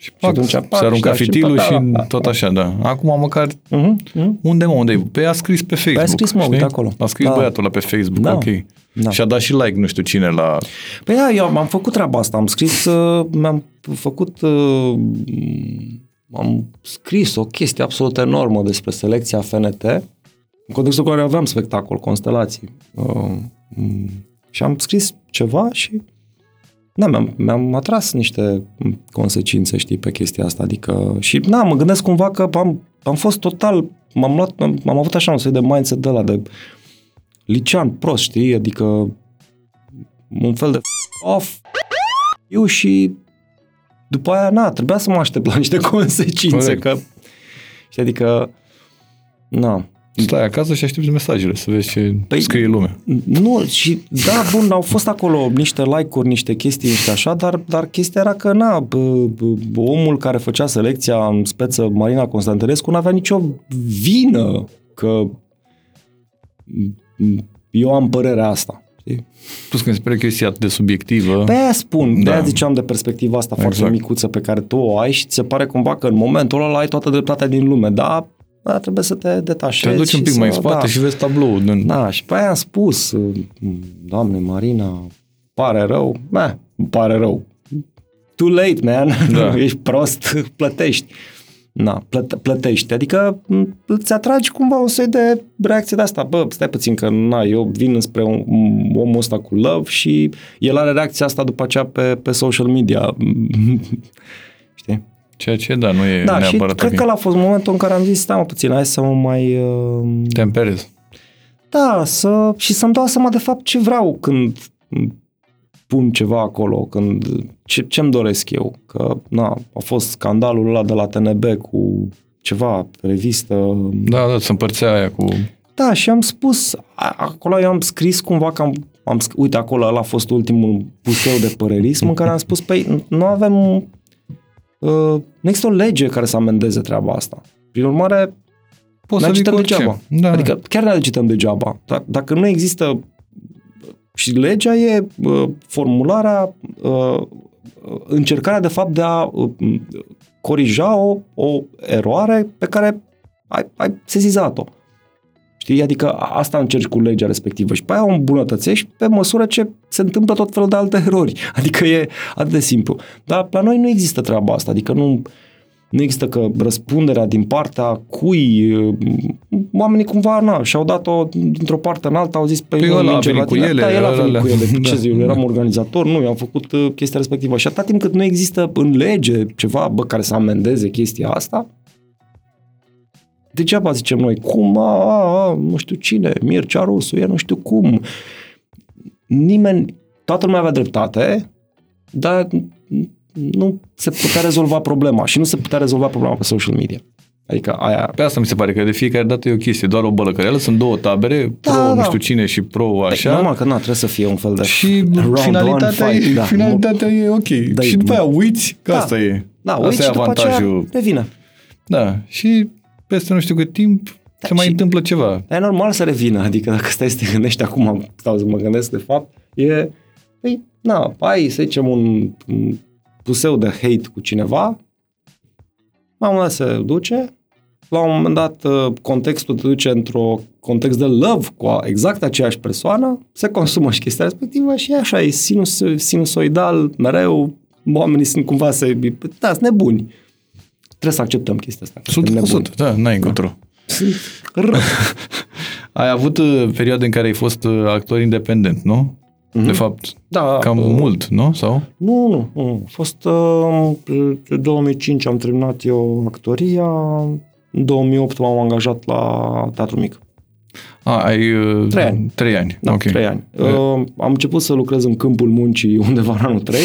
și, pac, atunci se pac, arunca și da, fitilul și- și, da, da, da. tot așa, da. Acum măcar, Uh-huh, uh-huh. unde mă, unde Pe a scris pe Facebook. a scris, mă, știi? uite acolo. A scris Da. băiatul ăla pe Facebook, Da. ok. Da. Și a dat și like, nu știu cine, la... Păi da, eu am făcut treaba asta, am scris, uh, mi-am făcut, uh, am scris o chestie absolut enormă despre selecția FNT, în contextul în care aveam spectacol, constelații. Uh, mm, și am scris ceva și da, mi-am, mi-am atras niște consecințe, știi, pe chestia asta, adică, și da, mă gândesc cumva că am, am fost total, m-am luat, am, am avut așa un soi de mindset de ăla, de licean prost, știi, adică un fel de off eu și după aia, na, trebuia să mă aștept la niște consecințe, Corect. că, știi, adică, na, Stai acasă și aștepți mesajele, să vezi ce Păi- scrie lumea. nu, și da, bun, au fost acolo niște like-uri, niște chestii, niște așa, dar, dar chestia era că, na, bă, bă, omul care făcea selecția în speță, Marina Constantinescu, nu avea nicio vină că eu am părerea asta. Știi? Plus că mi se pare chestia atât de subiectivă. Pe aia spun, de Da. aia ziceam de perspectiva asta foarte Exact. micuță pe care tu o ai și ți se pare cumva că în momentul ăla ai toată dreptatea din lume, da, da trebuie să te detașezi. te duci un și pic să, mai în spate da. și vezi tabloul. Din... Da, și pe aia am spus, doamne Marina, pare rău, na, îmi pare rău. Too late, man, Da. ești prost, plătești. Na, plăte- plătești. Adică m, îți atragi cumva un soi de reacție de asta. Bă, stai puțin că na, eu vin spre un, un, omul ăsta cu love și el are reacția asta după aceea pe, pe social media. Știi? Ceea ce, da, nu e Da, și neapărat cred ok. că ăla a fost momentul în care am zis, stai mă puțin, hai să mă mai... Uh, Temperez. da, să, și să-mi dau seama de fapt ce vreau când pun ceva acolo, când ce, ce-mi doresc eu. Că, na, a fost scandalul ăla de la TNB cu ceva, revistă. Da, da, se împărțea aia cu... Da, și am spus, a- acolo eu am scris cumva că am, am sc- uite, acolo ăla a fost ultimul puseu de părerism în care am spus, păi, nu avem, uh, nu există o lege care să amendeze treaba asta. Prin urmare, Poți ne să zic agităm orice. degeaba. Da, Adică chiar ne agităm degeaba. D- dacă nu există și legea e uh, formularea, uh, încercarea de fapt de a uh, corija o, o eroare pe care ai, ai sezizat-o. Știi? Adică a- asta încerci cu legea respectivă și pe aia o îmbunătățești pe măsură ce se întâmplă tot felul de alte erori. Adică e atât de simplu. Dar la noi nu există treaba asta. Adică nu, nu există că răspunderea din partea cui uh, oamenii cumva na, și-au dat-o dintr-o parte în alta, au zis pe Păi ăla a venit cu ele, da, el a venit alea. cu ele. Ce Da, zic, eu da. eram organizator, nu, eu am făcut uh, chestia respectivă. Și atâta timp cât nu există în lege ceva bă, care să amendeze chestia asta, degeaba zicem noi, cum, a, a, a, nu știu cine, Mircea Rusu, e nu știu cum. Nimeni, toată lumea avea dreptate, dar nu se putea rezolva problema și nu se putea rezolva problema pe social media. Adică aia... Pe asta mi se pare că de fiecare dată e o chestie, doar o bălăcăreală, sunt două tabere, pro Da, nu da. știu cine și pro Așa? așa. Normal că nu trebuie să fie un fel de Și round finalitatea, one e, fight, da. finalitatea e ok. Da, și e- după aia uiți că Da. asta e. Da, asta uiți e și după aceea avantajul. revine. Da, și peste nu știu cât timp se mai și- întâmplă ceva. E normal să revină, adică dacă stai să te gândești acum, stau să mă gândesc de fapt, e, păi, na, ai, să zicem, un, un puseu de hate cu cineva, la un moment dat se duce, la un moment dat uh, contextul te duce într-o context de love cu a- exact aceeași persoană, se consumă și chestia respectivă și e așa, e sinus, sinusoidal, mereu, oamenii sunt cumva să, da, sunt nebuni. Trebuie să acceptăm chestia asta. că suntem nebuni. 100%, da, n-ai încotro. Sunt rău. Ai avut uh, perioade în care ai fost uh, actor independent, nu? Mhm. De fapt, Da, cam uh, mult, nu? Sau? Nu, nu, nu. A fost uh, în 2005 am terminat eu actoria, în 2008 m-am angajat la Teatru Mic. A, ai... uh, Trei ani. Trei ani, Da, ok. trei ani. Uh, am început să lucrez în câmpul muncii undeva în anul 3,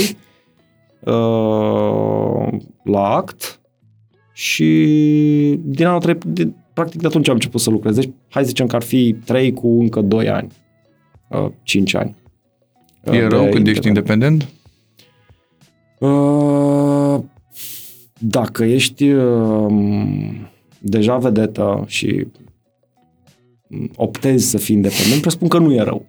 uh, la act și din anul 3, de, practic de atunci am început să lucrez. Deci hai să zicem că ar fi 3 cu încă 2 ani, uh, 5 ani. uh, E de rău când ești independent? Uh, dacă ești uh, deja vedetă și optezi să fii independent, presupun că nu e rău.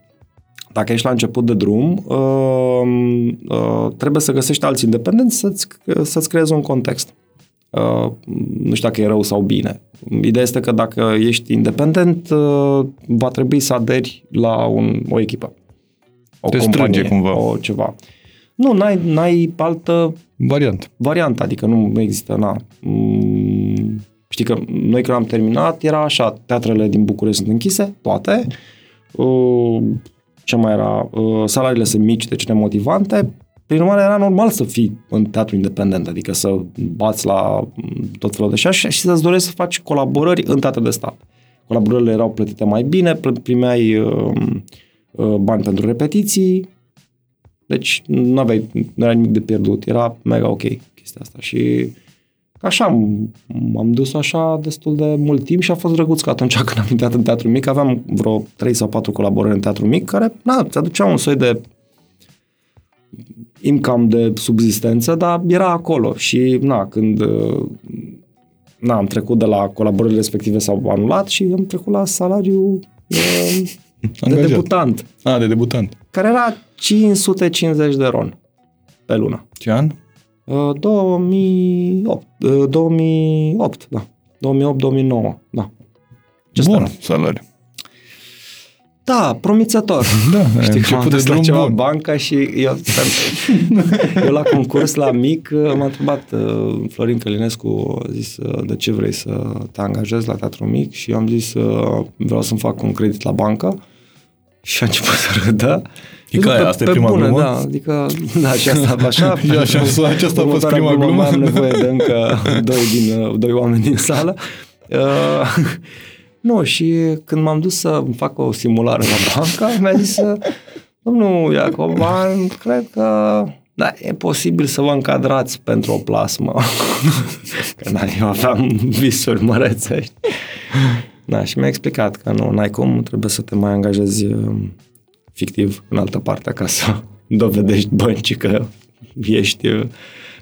Dacă ești la început de drum, uh, uh, trebuie să găsești alți independenți să-ți, să-ți creezi un context. Uh, nu știu dacă e rău sau bine. Ideea este că dacă ești independent, uh, va trebui să aderi la un, o echipă. O Te strânge cumva. O ceva. Nu, n-ai, n-ai altă Variant. variantă, adică nu, nu există, na. Mm, știi că noi când am terminat era așa, teatrele din București sunt închise, toate, uh, ce mai era, uh, salariile sunt mici, deci nemotivante, prin urmare era normal să fii în teatru independent, adică să bați la mm, tot felul de așa și să-ți dorești să faci colaborări în teatre de stat. Colaborările erau plătite mai bine, pl- primeai uh, uh, bani pentru repetiții, deci nu aveai, nu era nimic de pierdut, era mega ok chestia asta și așa am, m-am dus așa destul de mult timp și a fost drăguț că atunci când am intrat în teatru mic aveam vreo 3 sau 4 colaborări în teatru mic care, na, ți aduceau un soi de income de subzistență, dar era acolo și, na, când uh, na, am trecut de la colaborările respective s-au anulat și am trecut la salariu uh, de Angajat. debutant, A, de debutant. care era 550 de ron pe lună. Ce an? Uh, 2008, uh, 2008, da. 2008-2009, da. Ce Bun, speram? salariu. Da, promițător. Da, ai Știi că am început de dus la drum ceva bun. banca și eu, eu la concurs la mic uh, m-a întrebat uh, Florin Călinescu, a zis uh, de ce vrei să te angajezi la teatru mic și eu am zis uh, vreau să-mi fac un credit la bancă și a început să râdă. E ca aia, asta e prima glumă? Da, adică, da, și asta așa. Și așa, aceasta a fost Următoarea prima glumă. Mai am nevoie de încă doi, din, uh, doi oameni din sală. Uh, nu, și când m-am dus să fac o simulare la bancă, mi-a zis, uh, domnul Iacoban, cred că da, e posibil să vă încadrați pentru o plasmă. că da, eu aveam visuri mărețe. știi? Da, și mi-a explicat că nu, n-ai cum, trebuie să te mai angajezi uh, fictiv în altă parte ca să dovedești băncii că ești uh,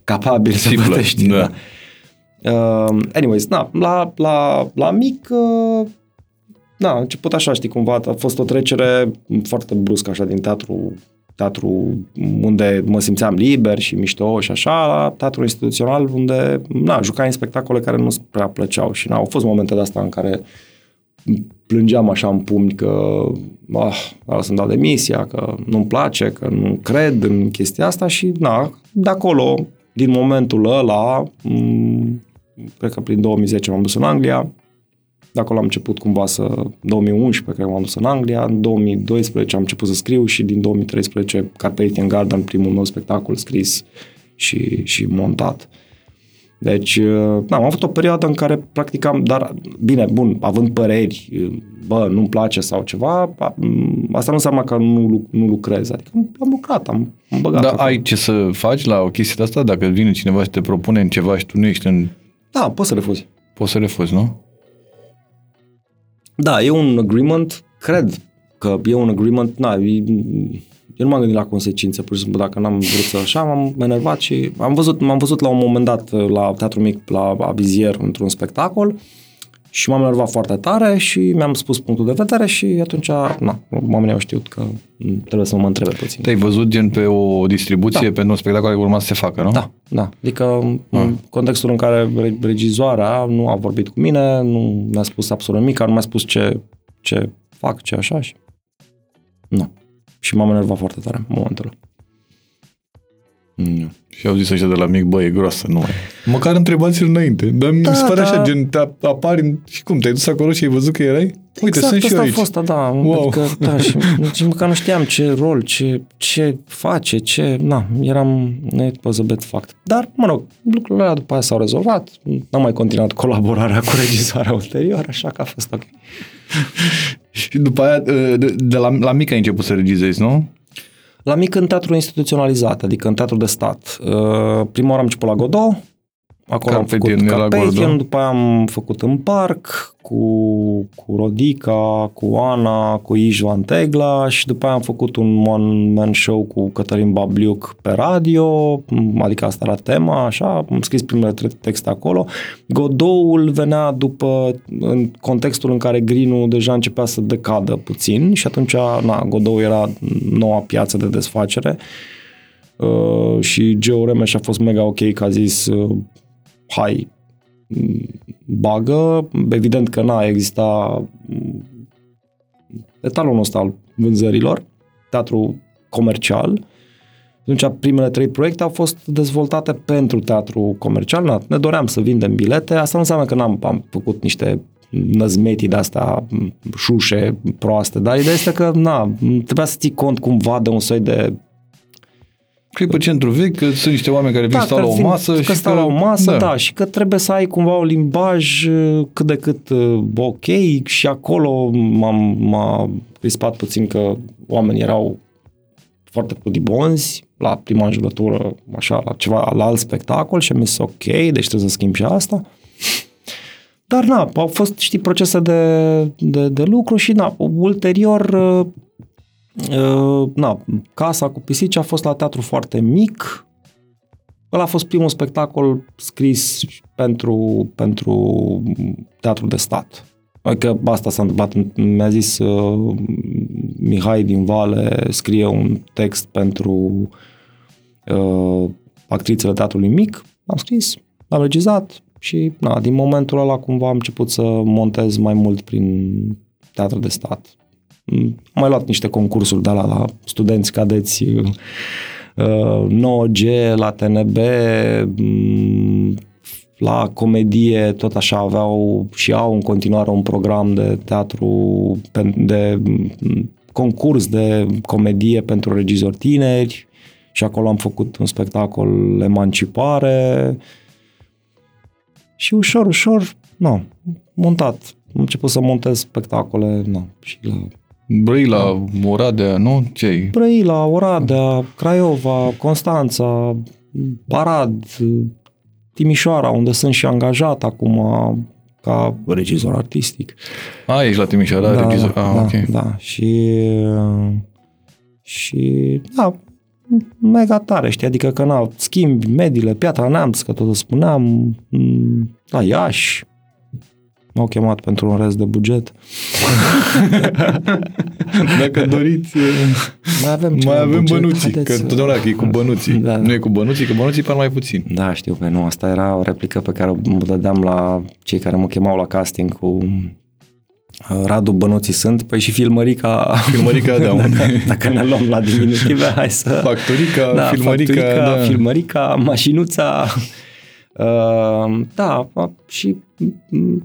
capabil să Sigur, plătești. da. Da. Uh, anyways, na, la, la, la mic, uh, na, a început așa, știi, cumva, a fost o trecere foarte bruscă așa din teatru teatru unde mă simțeam liber și mișto și așa, la teatru instituțional unde, na, jucai în spectacole care nu prea plăceau și na, au fost momente de asta în care plângeam așa în pumni că ah, vreau să-mi dau demisia, că nu-mi place, că nu cred în chestia asta și na, de acolo, din momentul ăla, m- cred că prin 2010 m-am dus în Anglia, de acolo am început cumva să, 2011 cred că m-am dus în Anglia, în 2012 am început să scriu și din 2013 Carpathian Garden, primul meu spectacol scris și, și montat. Deci, uh, da, am avut o perioadă în care practicam, dar bine, bun, având păreri, uh, bă, nu-mi place sau ceva, a- m, asta nu înseamnă că nu, lu- nu lucrez. Adică am lucrat, am, am băgat. Dar acolo. ai ce să faci la o chestie de asta? Dacă vine cineva și te propune în ceva și tu nu ești în... Da, poți să refuzi. Poți să refuzi, nu? Da, e un agreement, cred că e un agreement, na, e, eu nu m-am gândit la consecințe, pur și simplu, dacă n-am vrut să așa, m-am enervat și am văzut, m-am văzut la un moment dat la Teatru Mic, la Avizier, într-un spectacol și m-am enervat foarte tare și mi-am spus punctul de vedere și atunci, na, oamenii au știut că trebuie să mă întrebe puțin. Te-ai văzut gen pe o distribuție Da. pentru un spectacol care urma să se facă, nu? Da, da. Adică în contextul în care re- regizoarea nu a vorbit cu mine, nu mi-a spus absolut nimic, nu mi-a spus ce, ce fac, ce așa și... Nu. Și m-am enervat foarte tare în momentul ăla. Mm. Și au zis ăștia de la mic, bă, e groasă, nu mai. Măcar întrebați-l înainte. Dar mi Da, se pare da. așa, gen, te apari și cum, te-ai dus acolo și ai văzut că erai? Uite, exact sunt și asta eu a aici. fost, da. Wow. Adică, da, și nici măcar nu știam ce rol, ce, ce face, ce... Na, eram... It was a bad fact. Dar, mă rog, lucrurile alea după aia s-au rezolvat. N-am mai continuat colaborarea cu regizoarea ulterior, așa că a fost ok. Și după aia, de, de la, la mic ai început să regizezi, nu? La mic în teatru instituționalizat, adică în teatru de stat. Uh, Prima oară am început la Godot, acolo Carpe am făcut diem, era Carpathian, Godot. după aia am făcut în parc cu, cu Rodica, cu Ana, cu Ișvan Tegla și după aia am făcut un one-man show cu Cătălin Babliuc pe radio, adică asta era tema, așa, am scris primele trei texte acolo. Godoul venea după, în contextul în care Greenul deja începea să decadă puțin și atunci, na, Godou era noua piață de desfacere uh, și Geo Remeș a fost mega ok că a zis uh, hai, m, bagă, evident că n-a exista m, etalonul ăsta al vânzărilor, teatru comercial, atunci primele trei proiecte au fost dezvoltate pentru teatru comercial, na, ne doream să vindem bilete, asta nu înseamnă că n-am am făcut niște năzmetii de-astea m, șușe proaste, dar ideea este că na, trebuia să ții cont cumva de un soi de Că e pe centru vechi, că sunt niște oameni care vin stau că la o vin- masă că și stau la o masă, da. da, și că trebuie să ai cumva un limbaj uh, cât de cât uh, ok și acolo m-am, m-a crispat puțin că oamenii erau foarte pudibonzi la prima înjurătură, așa, la ceva, la alt spectacol și am zis ok, deci trebuie să schimb și asta. Dar na, au fost, știi, procese de, de, de lucru și na, ulterior uh, uh, na, Casa cu pisici a fost la teatru foarte mic. Ăla a fost primul spectacol scris pentru, pentru teatru de stat. Adică asta s-a întâmplat. Mi-a zis uh, Mihai din Vale scrie un text pentru uh, actrițele teatrului mic. Am scris, am regizat și na, din momentul ăla cumva am început să montez mai mult prin teatru de stat. Am mai luat niște concursuri de la, la studenți cadeți uh, 9G, la TNB, mm, la comedie tot așa aveau și au în continuare un program de teatru, pen- de mm, concurs de comedie pentru regizori tineri și acolo am făcut un spectacol Emancipare și ușor, ușor, nu, montat. Am început să montez spectacole, nu, și la Brăila, Oradea, nu? ce Brăila, Oradea, Craiova, Constanța, Arad, Timișoara, unde sunt și angajat acum ca regizor artistic. A, ești la Timișoara, da, regizor. da, Ah, da, ok. da. Și, și, da, mega tare, știi, adică că na, schimbi mediile, Piatra Neamț, că tot îți spuneam, m, la Iași, m-au chemat pentru un rest de buget. Dacă doriți, Mai avem, mai ceva avem buget, bănuții, haideți că să- totdeauna că e cu bănuții. Da. Nu e cu bănuții, că bănuții par mai puțin. Da, știu că nu, asta era o replică pe care o dădeam la cei care mă chemau la casting cu uh, Radu Bănuții sunt, păi și filmărica... Filmărica, da, unde? Dacă ne luăm la diminutive, hai să... Factorica, da, filmărica, factorica, da. filmărica, mașinuța... Uh, da, și îmi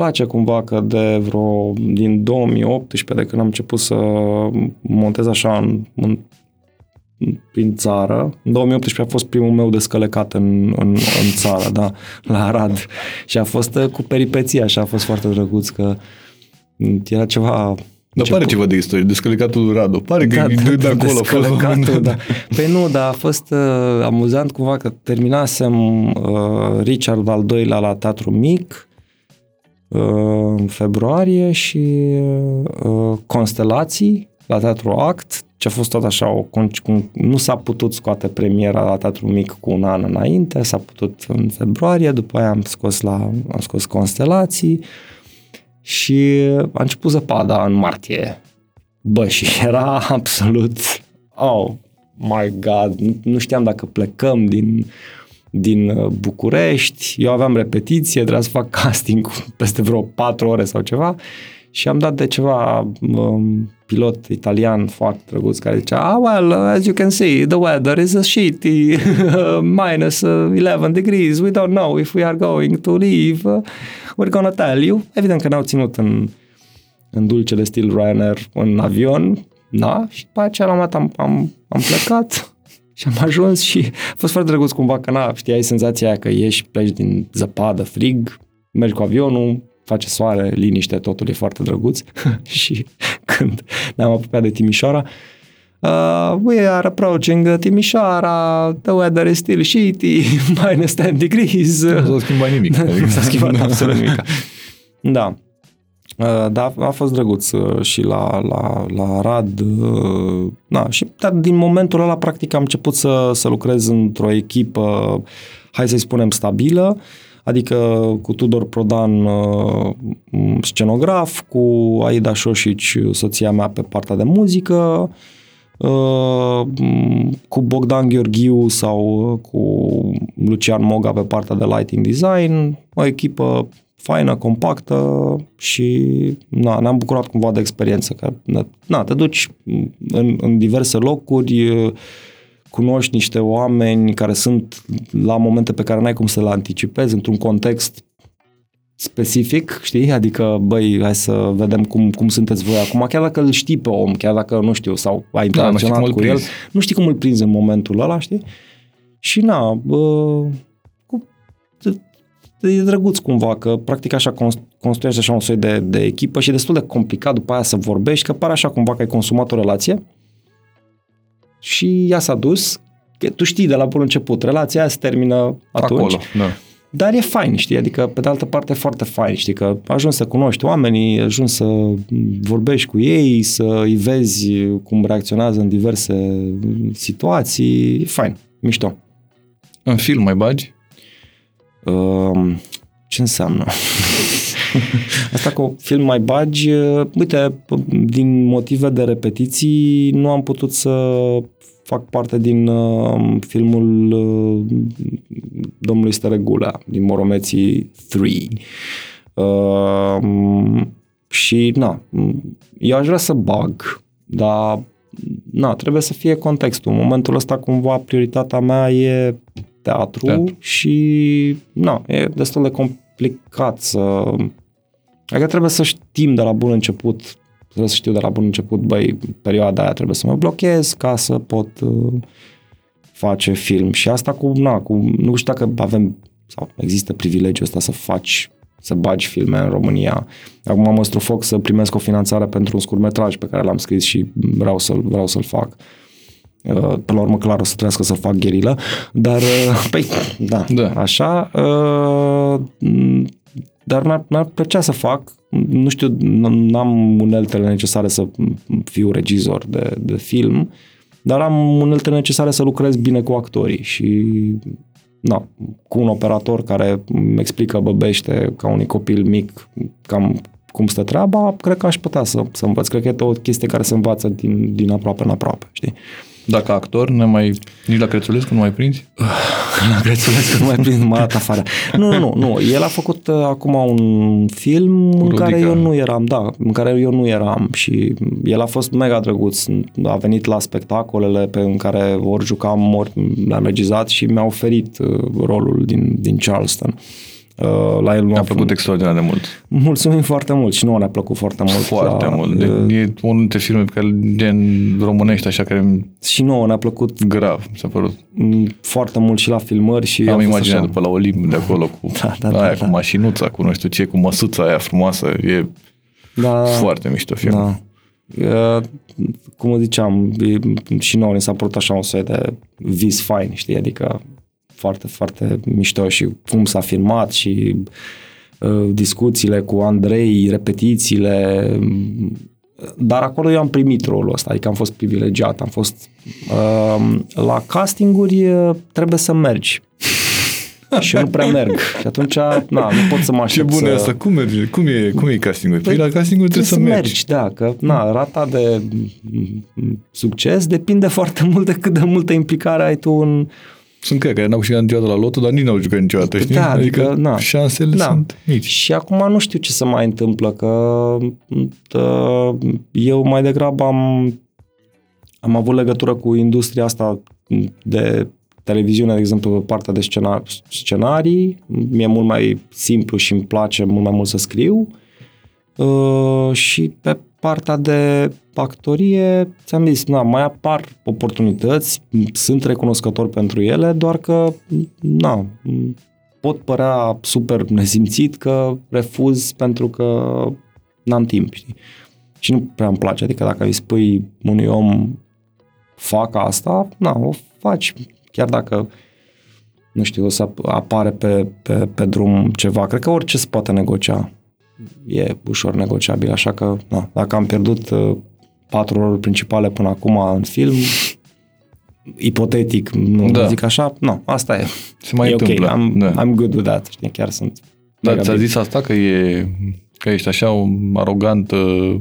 place cumva că de vreo din 2018, de când am început să montez așa în, în prin țară. În 2018 a fost primul meu descălecat în, în, în țară, da, la Arad. Și a fost uh, cu peripeții, așa, a fost foarte drăguț că era ceva... Dar pare ceva de istorie, descălecatul Radu. Pare că Da, e de, de acolo a fost. descălecatul, da. Păi nu, dar a fost uh, amuzant cumva că terminasem uh, Richard al doilea la Teatru Mic uh, în februarie și uh, Constelații la Teatru Act, ce a fost tot așa, o, con- cum- nu s-a putut scoate premiera la Teatru Mic cu un an înainte, s-a putut în februarie, după aia am scos, la, am scos Constelații și a început zăpada în martie. Bă, și era absolut, oh my god, nu, nu știam dacă plecăm din, din uh, București, eu aveam repetiție, trebuia să fac casting peste vreo patru ore sau ceva. Și am dat de ceva um, pilot italian foarte drăguț care zicea, ah, well, as you can see, the weather is a shitty minus 11 degrees, we don't know if we are going to leave, we're gonna tell you. Evident că ne-au ținut în, în dulcele stil Ryanair în avion, da, și după aceea la un moment am, am, am plecat și am ajuns și a fost foarte drăguț cumva că, na, știi, ai senzația aia că ieși, pleci din zăpadă, frig, mergi cu avionul, face soare, liniște, totul e foarte drăguț și când ne-am apropiat de Timișoara, Uh, we are approaching Timișoara, the weather is still shitty, minus 10 degrees. Nu s-a schimbat nimic. Adică s-a schimbat absolut nimic. Da. Uh, da, a fost drăguț uh, și la, la, la Rad. Uh, da, și dar din momentul ăla, practic, am început să, să lucrez într-o echipă, hai să-i spunem, stabilă, adică cu Tudor Prodan, scenograf, cu Aida Șoșici, soția mea pe partea de muzică, cu Bogdan Gheorghiu sau cu Lucian Moga pe partea de lighting design, o echipă faină, compactă și na, ne-am bucurat cumva de experiență. Că, na, te duci în, în diverse locuri, cunoști niște oameni care sunt la momente pe care n-ai cum să le anticipezi într-un context specific, știi? Adică, băi, hai să vedem cum, cum sunteți voi acum, chiar dacă îl știi pe om, chiar dacă, nu știu, sau ai da, interacționat da, cu el, nu știi cum îl prinzi în momentul ăla, știi? Și na, bă, e drăguț cumva, că practic așa construiești așa un soi de, de echipă și e destul de complicat după aia să vorbești, că pare așa cumva că ai consumat o relație și ea s-a dus, că tu știi de la bun început, relația aia se termină atunci. Acolo, da. Dar e fain, știi, adică pe de altă parte e foarte fain, știi, că ajungi să cunoști oamenii, ajungi să vorbești cu ei, să îi vezi cum reacționează în diverse situații, e fain, mișto. În film mai bagi? Uh, ce înseamnă? Asta cu film mai bagi, uh, uite, din motive de repetiții nu am putut să fac parte din uh, filmul uh, domnului Stăregula, din Moromeții 3. Uh, și, na, eu aș vrea să bag, dar, na, trebuie să fie contextul. În momentul ăsta, cumva, prioritatea mea e teatru, teatru. și na, e destul de complicat să... Adică trebuie să știm de la bun început, trebuie să știu de la bun început, băi, perioada aia trebuie să mă blochez ca să pot uh, face film. Și asta cu, na, cu, nu știu dacă avem sau există privilegiul ăsta să faci să bagi filme în România. Acum mă strufoc să primesc o finanțare pentru un scurtmetraj pe care l-am scris și vreau să-l, vreau să-l fac. Uh, Uh, până la urmă, clar, o să trebuiască să fac gherilă, dar, uh, păi, da, da. așa, uh, dar mi-ar, mi-ar plăcea să fac, nu știu, n-am uneltele necesare să fiu regizor de, de film, dar am uneltele necesare să lucrez bine cu actorii și na, cu un operator care îmi explică băbește ca unui copil mic cam cum stă treaba, cred că aș putea să, să învăț. Cred că e o chestie care se învață din, din aproape în aproape, știi? Dacă actor, ne mai, nici la Crețulescu nu mai prinzi? la Crețulescu nu mai prind, m-a dat afară. Nu, nu, nu, nu. El a făcut uh, acum un film Rudica. în care eu nu eram, da, în care eu nu eram și el a fost mega drăguț. A venit la spectacolele pe în care ori jucam, ori l-am regizat și mi-a oferit uh, rolul din, din Charleston. Uh, la el mi-a plăcut f- extraordinar de mult. Mulțumim foarte mult și nouă ne-a plăcut foarte mult. Foarte la, mult. Uh, e unul dintre filme pe care gen românești așa care... Și nouă ne-a plăcut. Grav, s-a părut. Mm, foarte mult și la filmări și... Am imaginea după la Olimp de acolo cu da, da, da, aia da, cu mașinuța, cu nu știu ce, cu măsuța aia frumoasă. E da, foarte mișto film. Da. Uh, cum ziceam, și nouă ne s-a părut așa un soi de vis fain, știi, adică foarte, foarte mișto și cum s-a filmat și uh, discuțiile cu Andrei, repetițiile, dar acolo eu am primit rolul ăsta, adică am fost privilegiat, am fost uh, la castinguri uh, trebuie să mergi. și eu nu prea merg. Și atunci, na, nu pot să mă aștept Ce bună să... asta, cum merge? Cum e, cum e castingul? Păi, la castingul trebuie, trebuie să, mergi. mergi. Da, că na, rata de succes depinde foarte mult de cât de multă implicare ai tu în, Sunt cred care n-au câștigat niciodată la loto, dar nici n-au jucat niciodată, știi? Da, adică, na. șansele Da. sunt mici. Și acum nu știu ce se mai întâmplă, că tă, eu mai degrabă am, am avut legătură cu industria asta de televiziune, de exemplu, pe partea de scena, scenarii. Mi-e mult mai simplu și îmi place mult mai mult să scriu. Uh, și pe partea de actorie, ți-am zis, na, mai apar oportunități, sunt recunoscător pentru ele, doar că, na, pot părea super nesimțit că refuz pentru că n-am timp, știi? Și nu prea îmi place, adică dacă îi spui unui om fac asta, na, o faci, chiar dacă nu știu, o să apare pe, pe, pe drum ceva. Cred că orice se poate negocia. E ușor negociabil, așa că na, dacă am pierdut uh, patru roluri principale până acum în film, ipotetic, nu Da. da. zic așa, nu, asta e. Se mai e întâmplă. ok, I'm, da. I'm good with that, știi, chiar sunt Dar mega ți-a bine. zis asta că e că ești așa un arogant uh,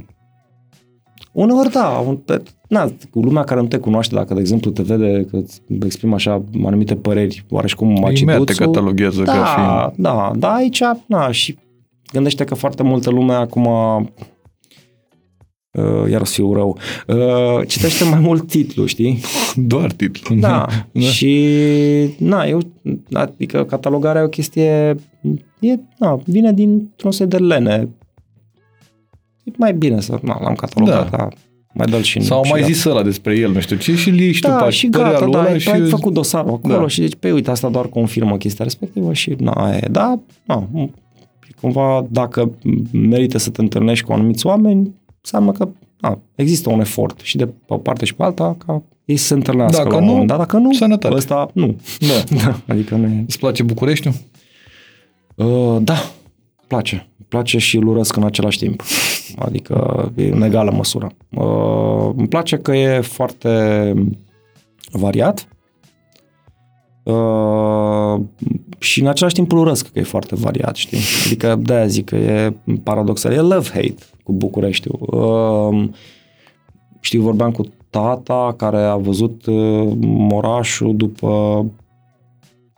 Uneori da, un, pe, na, cu lumea care nu te cunoaște, dacă de exemplu te vede că îți exprim așa anumite păreri, oareși cum imediat te maciduțul, cataloghează da, ca fiind da, da, aici, na, și gândește că foarte multă lume acum Uh, iar o să fiu rău. Uh, citește mai mult titlu, știi? doar titlu. Da. da. Și, na, eu, adică catalogarea e o chestie, e, na, vine dintr-un set de lene. E mai bine să, na, l-am catalogat, Da. da. mai dă-l și Sau și mai gata. zis ăla despre el, nu știu ce, și îl iei și tu da, pe și părerea gata, lui da, ăla ai, și ai făcut dosarul acolo Da. și zici, pe uite, asta doar confirmă chestia respectivă și na, aia e. Da, na, m- cumva dacă merită să te întâlnești cu anumiți oameni, înseamnă că na, există un efort și de pe o parte și pe alta ca ei să se întâlnească Dacă la un nu, moment dat. Dacă nu, sănătate. ăsta nu. Da. Da, adică nu e... Îți place Bucureștiul? Uh, da, îmi place. Îmi place și îl urăsc în același timp. Adică e în egală măsură. Uh, îmi place că e foarte variat uh, și în același timp îl urăsc că e foarte variat, știi? Adică de-aia zic că e paradoxal. E love-hate cu Bucureștiul. Uh, știu, vorbeam cu tata care a văzut uh, orașul după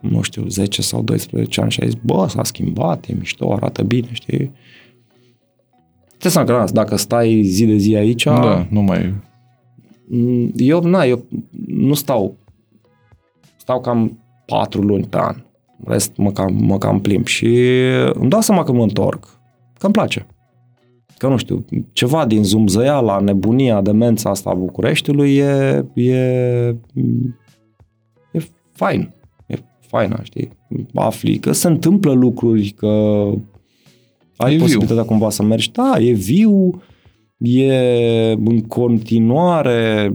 nu știu, 10 sau 12 ani și a zis, bă, s-a schimbat, e mișto, arată bine, știi? Ce să că, na, dacă stai zi de zi aici, Da, nu mai... Mm, Eu, na, eu nu stau. Stau cam patru luni pe an. În Rest mă cam, mă cam plimb și îmi dau seama că mă întorc, că îmi place. Că nu știu, ceva din zumzăiala, nebunia, demența asta a Bucureștiului e, e, e fain. E faină, știi? Afli că se întâmplă lucruri, că ai E viu. posibilitatea cumva să mergi. Da, e viu, e în continuare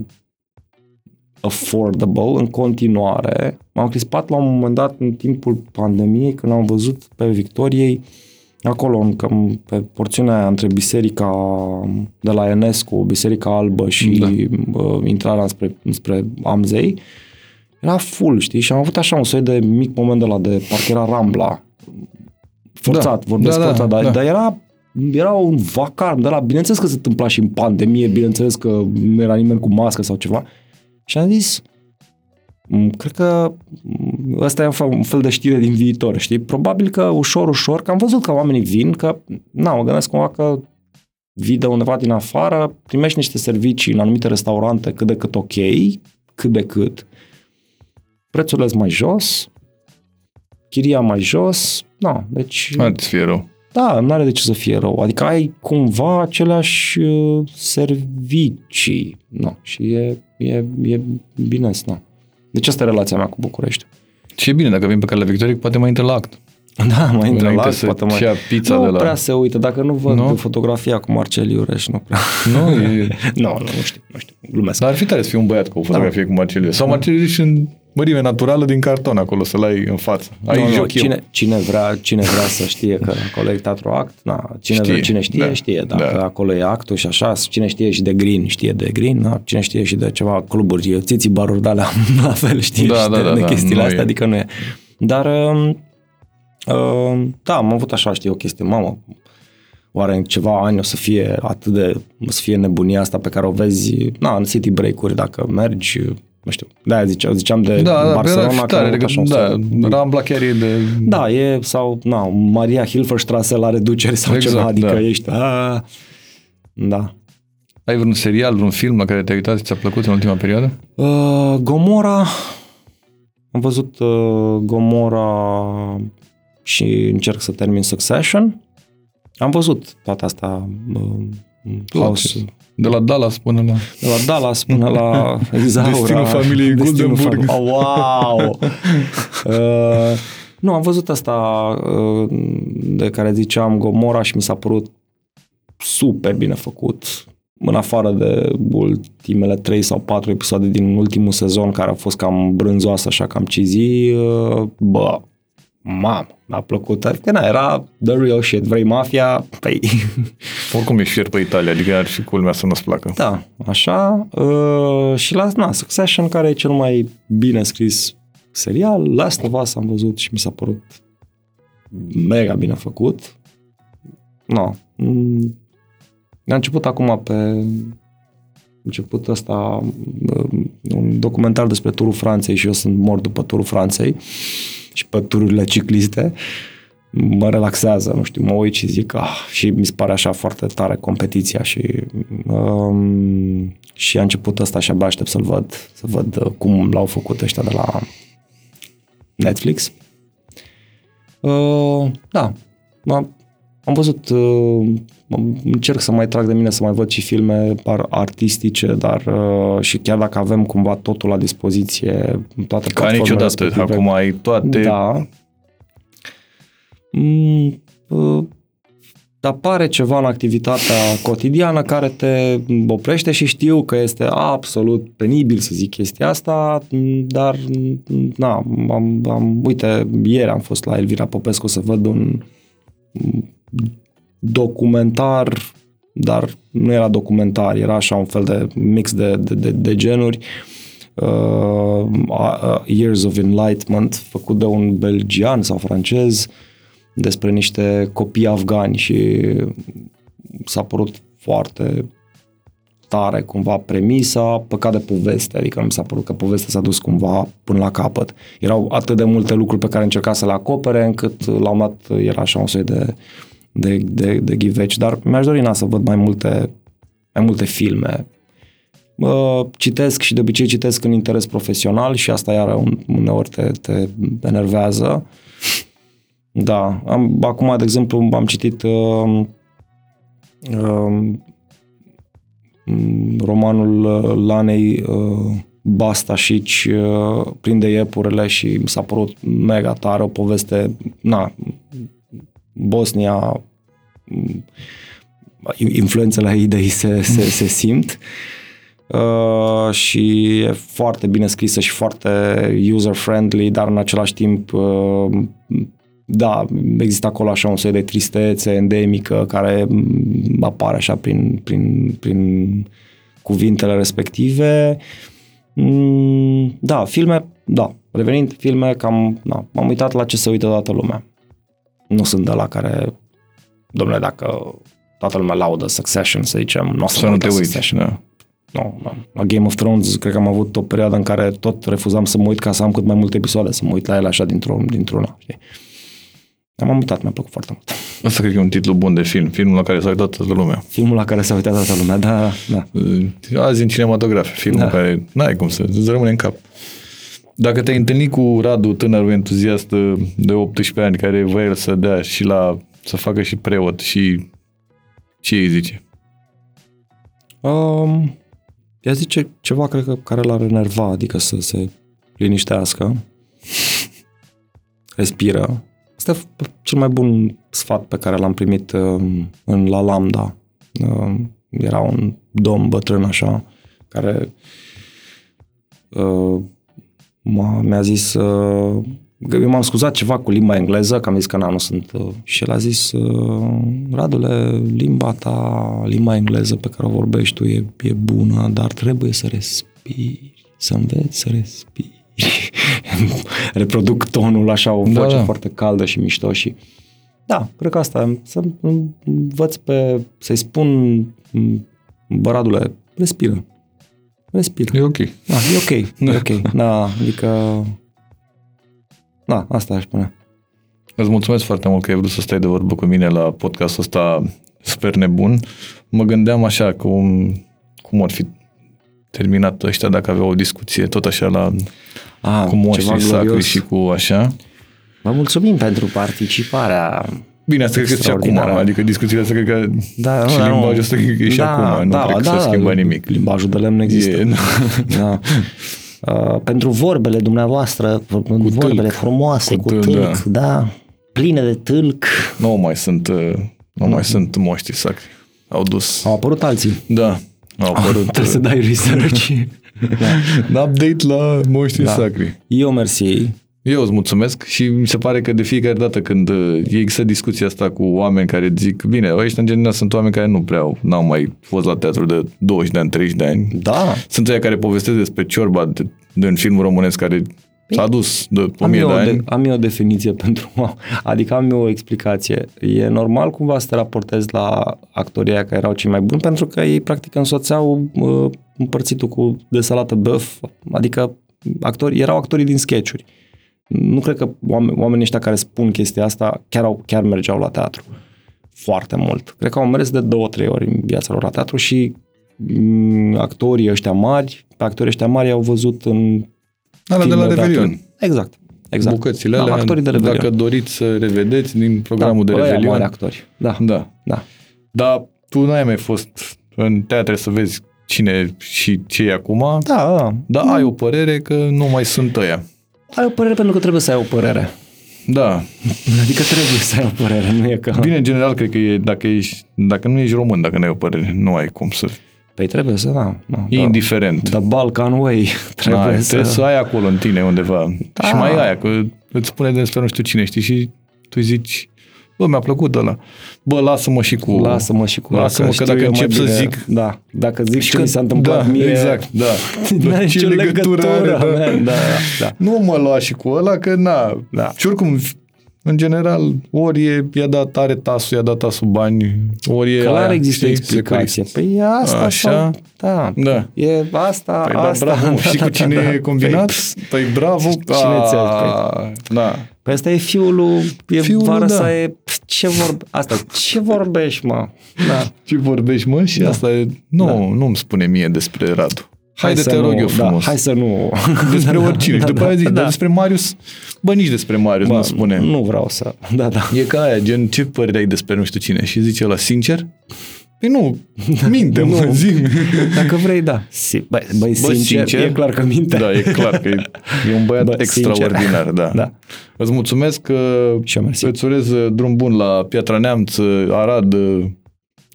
affordable, în continuare. M-am crispat la un moment dat în timpul pandemiei când am văzut pe Victoriei acolo, în, cam pe porțiunea aia între biserica de la Enescu, biserica albă și Da. da. uh, intrarea spre, spre Amzei, era full, știi? Și am avut așa un soi de mic moment de la de parcă era Rambla. Forțat, Da. vorbesc Da, da, forțat, dar, da. dar era era un vacarm de la, bineînțeles că se întâmpla și în pandemie, bineînțeles că nu era nimeni cu mască sau ceva. Și am zis, "M, cred că m, ăsta e un fel, un fel de știre din viitor, știi? Probabil că ușor, ușor, că am văzut că oamenii vin, că, na, mă gândesc cumva că vii de undeva din afară, primești niște servicii în anumite restaurante cât de cât ok, cât de cât. Prețurile sunt mai jos, chiria mai jos, na, deci... Ar să fie rău. Da, nu are de ce să fie rău. Adică ai cumva aceleași uh, servicii. No, și e, e, e bine, na. Deci asta e relația mea cu București. Și e bine, dacă vin pe calea Victoriei, poate mai intră la act. Da, mai intră Înainte la să poate mai... ia pizza nu de la- prea se uită. Dacă nu văd Nu? nu? fotografia cu Marcel Iureș, nu prea. Nu, e... nu, nu, nu știu, nu știu. Glumesc. Dar ar fi tare să fii un băiat cu o fotografie Da. cu Marceliu. Sau Marceliu și în mărime naturală din carton acolo, să-l ai în față. Ai nu, nu, joc eu. cine, cine, vrea, cine vrea să știe că acolo e teatru act, na, cine, Știe, știe, cine știe, da, da, știe. Dacă da. da. acolo e actul și așa, cine știe și de green, știe de green, na, cine știe și de ceva cluburi, țiții baruri de alea, la fel știe Da, și da, de, da, de da, chestiile nu astea, e. adică nu e. Dar, um, um, da, am avut așa, știi, o chestie, mamă, oare în ceva ani o să fie atât de, o să fie nebunia asta pe care o vezi, na, în city break-uri, dacă mergi, nu știu, de-aia ziceam, ziceam de Da, da, Barcelona, da, care tare, a avut așa un da, soi- Rambla chiar e de... da, e, sau, na, Maria Hilferstrasse la reduceri sau Exact, ceva, adică da. ești, a, da. Ai vreun serial, vreun film la care te-ai uitat și ți-a plăcut în ultima perioadă? Uh, Gomora, am văzut uh, Gomora și încerc să termin Succession. Am văzut toată asta, uh, House, De la Dallas până la... de la Dallas până la Exaura. Destinul familiei Goldenburg. fam- oh, wow! uh, nu, am văzut asta uh, de care ziceam Gomora și mi s-a părut super bine făcut. În afară de ultimele 3 sau 4 episoade din ultimul sezon care au fost cam brânzoase, așa cam cizi, uh, bă, mamă, mi-a plăcut. Adică, na, era the real shit. Vrei mafia? Păi, Oricum ești fier pe Italia, adică ar fi culmea să nu-ți placă. Da, așa. Uh, și la na, Succession, care e cel mai bine scris serial, Last of Us am văzut și mi s-a părut mega bine făcut. No. Mm, a început acum pe început ăsta uh, un documentar despre turul Franței și eu sunt mort după turul Franței și pe tururile cicliste mă relaxează, nu știu, mă uit și zic, ah, și mi se pare așa foarte tare competiția și um, și a început ăsta și abia aștept să-l văd, să văd uh, cum l-au făcut ăștia de la Netflix. Uh, da, am, am văzut, uh, încerc să mai trag de mine să mai văd și filme par artistice, dar uh, și chiar dacă avem cumva totul la dispoziție, toate Ca platformele niciodată, respective, acum ai toate... da. Mm, uh, apare ceva în activitatea cotidiană care te oprește și știu că este absolut penibil să zic chestia asta, mm, dar mm, na, am, am, uite, ieri am fost la Elvira Popescu să văd un mm, documentar, dar nu era documentar, era așa un fel de mix de, de, de, de genuri, uh, uh, Years of Enlightenment, făcut de un belgian sau francez, despre niște copii afgani și s-a părut foarte tare cumva premisa, păcat de poveste, adică nu mi s-a părut că povestea s-a dus cumva până la capăt. Erau atât de multe lucruri pe care încerca să le acopere, încât la un dat era așa un soi de, de, de, de ghiveci, dar mi-aș dori na, să văd mai multe, mai multe filme. Uh, citesc și de obicei citesc în interes profesional și asta iară un, uneori te, te enervează. Da, am, acum, de exemplu, am citit uh, uh, romanul uh, Lanei uh, Bastașici, uh, Prinde iepurele și mi s-a părut mega tare, o poveste, na, Bosnia, mm, influențele idei se, se, se simt. Uh, și e foarte bine scrisă și foarte user-friendly, dar în același timp uh, da, există acolo așa un soi de tristețe endemică care mm, apare așa prin, prin, prin cuvintele respective. Mm, Da, filme, da, revenind, filme, cam, da, m-am uitat la ce se uită toată lumea. Nu sunt de la care, domnule, dacă toată lumea laudă Succession, să zicem, nu o să, Să mă nu uit te la uiți, Succession. da. Nu, no, la Game of Thrones cred că am avut o perioadă în care tot refuzam să mă uit ca să am cât mai multe episoade, să mă uit la ele așa dintr-o, dintr-una. Știi? Dar M-am uitat, mi-a plăcut foarte mult. Asta cred că e un titlu bun de film, filmul la care s-a uitat toată lumea. Filmul la care s-a uitat toată lumea, da, da. Azi în cinematografie, filmul Da. care n-ai cum să îți rămâne în cap. Dacă te-ai întâlnit cu Radu, tânărul entuziast de 18 ani, care voia el să dea și la să facă și preot și ce îi zice? Um, ea zice ceva, cred că, care l-ar enerva, adică să se liniștească. Respiră. Asta e cel mai bun sfat pe care l-am primit um, în La Lambda. Um, era un domn bătrân așa, care uh, m-a, mi-a zis uh, eu m-am scuzat ceva cu limba engleză, că am zis că na, nu sunt... Uh, și el a zis, uh, Radule, limba ta, limba engleză pe care o vorbești tu e, e bună, dar trebuie să respiri, să înveți să respiri. Reproduc tonul așa, o Da, voce da. foarte caldă și mișto și... Da, cred că asta, e, să învăț pe, să-i spun, bă, Radule, respiră. Respir. E ok. Da, e ok, e ok. Da, adică... Da, asta aș spune. Îți mulțumesc foarte mult că ai vrut să stai de vorbă cu mine la podcastul ăsta super nebun. Mă gândeam așa cum, cum ar fi terminat ăștia dacă aveau o discuție tot așa la Ah, cu moștrii ceva sacri glorios. și cu așa. Vă mulțumim pentru participarea. Bine, asta cred că și acum, Extraordinară. adică discuțiile astea cred că Da, și da, nu. limbajul ăsta cred că e și Da, acum, nu da, cred că da, s-a schimbat nimic. Limbajul de lemn există. E, Da. Uh, pentru vorbele dumneavoastră, vorbele tâlc. frumoase, Cu cu, tâlc, tâlc, da. pline de tâlc. nu mai sunt, uh, nu mai sunt moștri sacri. Au dus. Au apărut alții. Da, au apărut. Trebuie să dai research. da. update la moștrii Da. sacri. Eu mersi. Eu îți mulțumesc și mi se pare că de fiecare dată când uh, există discuția asta cu oameni care zic, bine, ăștia în general sunt oameni care nu prea au, n-au mai fost la teatru de 20 de ani, 30 de ani. Da. Sunt aia care povestesc despre ciorba de, de un film românesc care s-a dus de Am 1000 eu, de o ani. de, am eu o definiție pentru... Adică am eu o explicație. E normal cumva să te raportezi la actorii aia care erau cei mai buni pentru că ei practic însoțeau uh, împărțitul cu de salată băf. Adică actori, erau actorii din sketchuri. Nu cred că oameni, oamenii ăștia care spun chestia asta chiar, au, chiar mergeau la teatru. Foarte mult. Cred că au mers de două, trei ori în viața lor la teatru și mm, actorii ăștia mari, pe actorii ăștia mari au văzut în Alea de la filme Revelion. atunci. Exact. exact. Bucățile da, alea, actorii de Revelion. dacă doriți să revedeți din programul da, de ăia Revelion. mari actori. Da, Da. da. Dar tu n-ai mai fost în teatre să vezi cine și ce e acum, Da, da. dar ai o părere că nu mai sunt ăia. Ai o părere pentru că trebuie să ai o părere. Da. Adică trebuie să ai o părere, nu e că... Bine, în general, cred că e, dacă, ești, dacă nu ești român, dacă nu ai o părere, nu ai cum să... Păi trebuie să, da. da E indiferent. The Balkan Way. Trebuie, N-ai, să... trebuie să ai acolo în tine undeva. Da. Și mai e aia, că îți spune despre nu știu cine, știi, și tu zici, bă, mi-a plăcut ăla. Bă, lasă-mă și cu... Lasă-mă și cu Lasă-mă că știu dacă eu mai încep să bine. zic... Da, dacă zic Și ce că- mi s-a întâmplat da, mie... Exact, da. N-are nicio legătură, are, da. man. Da, da. Nu mă lua și cu ăla, că na. Da. Și oricum, în general, ori e, i-a dat, are tasul, i-a dat tasul bani, ori e Clar aia, există știi, explicație. securist. Păi e asta Așa. sau... Da. Da. E asta, Păi da, asta. bravo, da, și da, cu cine da, da. e combinat? Păi, bravo. Cine ți-a A, Da. Păi asta e fiul lui, e Fiul lui, vară da. să e... Pf, Ce vorbe... Asta, ce vorbești, mă? Da. Ce vorbești, mă? Și asta e... Nu, nu-mi spune mie despre Radu. Haide, să te rog nu, eu frumos. Da, hai să nu... Despre oricine. Și după aia zici, da. dar despre Marius, bă, nici despre Marius nu spune. Nu vreau să... Da, da. E ca aia, gen, ce părere ai despre nu știu cine? Și zice la sincer? Păi nu, minte, mă, Nu. zi Dacă vrei, da. Si, băi, băi, Bă, sincer, sincer, e clar că minte. Da, e clar că e, e un băiat Bă, extraordinar, da. Da. Îți mulțumesc că Și eu mersi. îți urez drum bun la Piatra Neamț, Arad,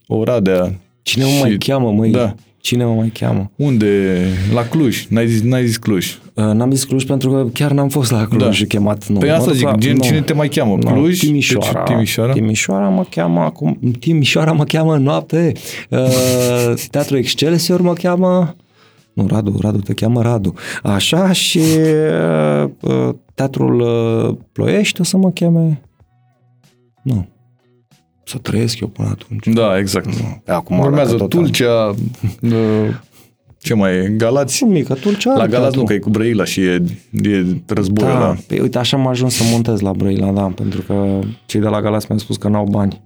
Oradea. Cine mă și- mai cheamă, măi? Da. Cine mă mai cheamă? Unde? La Cluj. N-ai zis, n-ai zis Cluj. Uh, N-am zis Cluj pentru că chiar n-am fost la Cluj Da. chemat. Nu. Păi Mă asta duc zic, la- gen, nu. cine te mai cheamă? Nu, Cluj? Timișoara. Deci, Timișoara? Timișoara mă cheamă acum. Timișoara mă cheamă în noapte. Uh, Teatrul Excelsior mă cheamă. Nu, Radu, Radu te cheamă Radu. Așa și uh, uh, Teatrul uh, Ploiești o să mă cheme. Nu. Să trăiesc eu până atunci. Da, exact. Pe acum Urmează dacă tot Tulcea, uh, ce mai e? Galați? Sunt mică, Tulcea La are Galați teatru. nu, că e cu Brăila și e, e războiul Da, ăla. păi uite, așa am ajuns să montez la Brăila, da, pentru că cei de la Galați mi-au spus că n-au bani.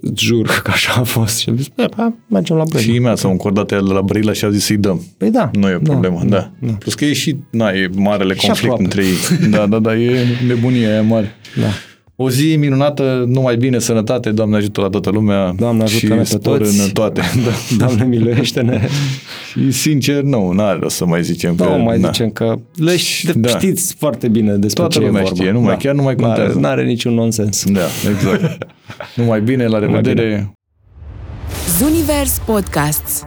Îți Jur că așa a fost. Și am zis, bă, bă, mergem la Brăila. Și imediat s-au încordat el de la Brăila și au zis să-i dăm. Păi da. Nu e o da, problemă, da. da. Plus că e și, na, e marele Și conflict aproape. între ei. Da, da, da, e nebunia aia mare. da. O zi minunată, numai bine, sănătate, Doamne ajută la toată lumea. Doamne ajută-ne și pe spor toți. în toate. Da. Doamne miluiește-ne. Și sincer, nu, n-are rost să mai zicem. Nu că, mai na. zicem că le ș- Da. știți foarte bine despre Toată ce lumea e vorba. știe, nu mai- chiar nu mai N-are- contează. N-are niciun nonsens. Da, exact. numai bine, la revedere. Zunivers Podcasts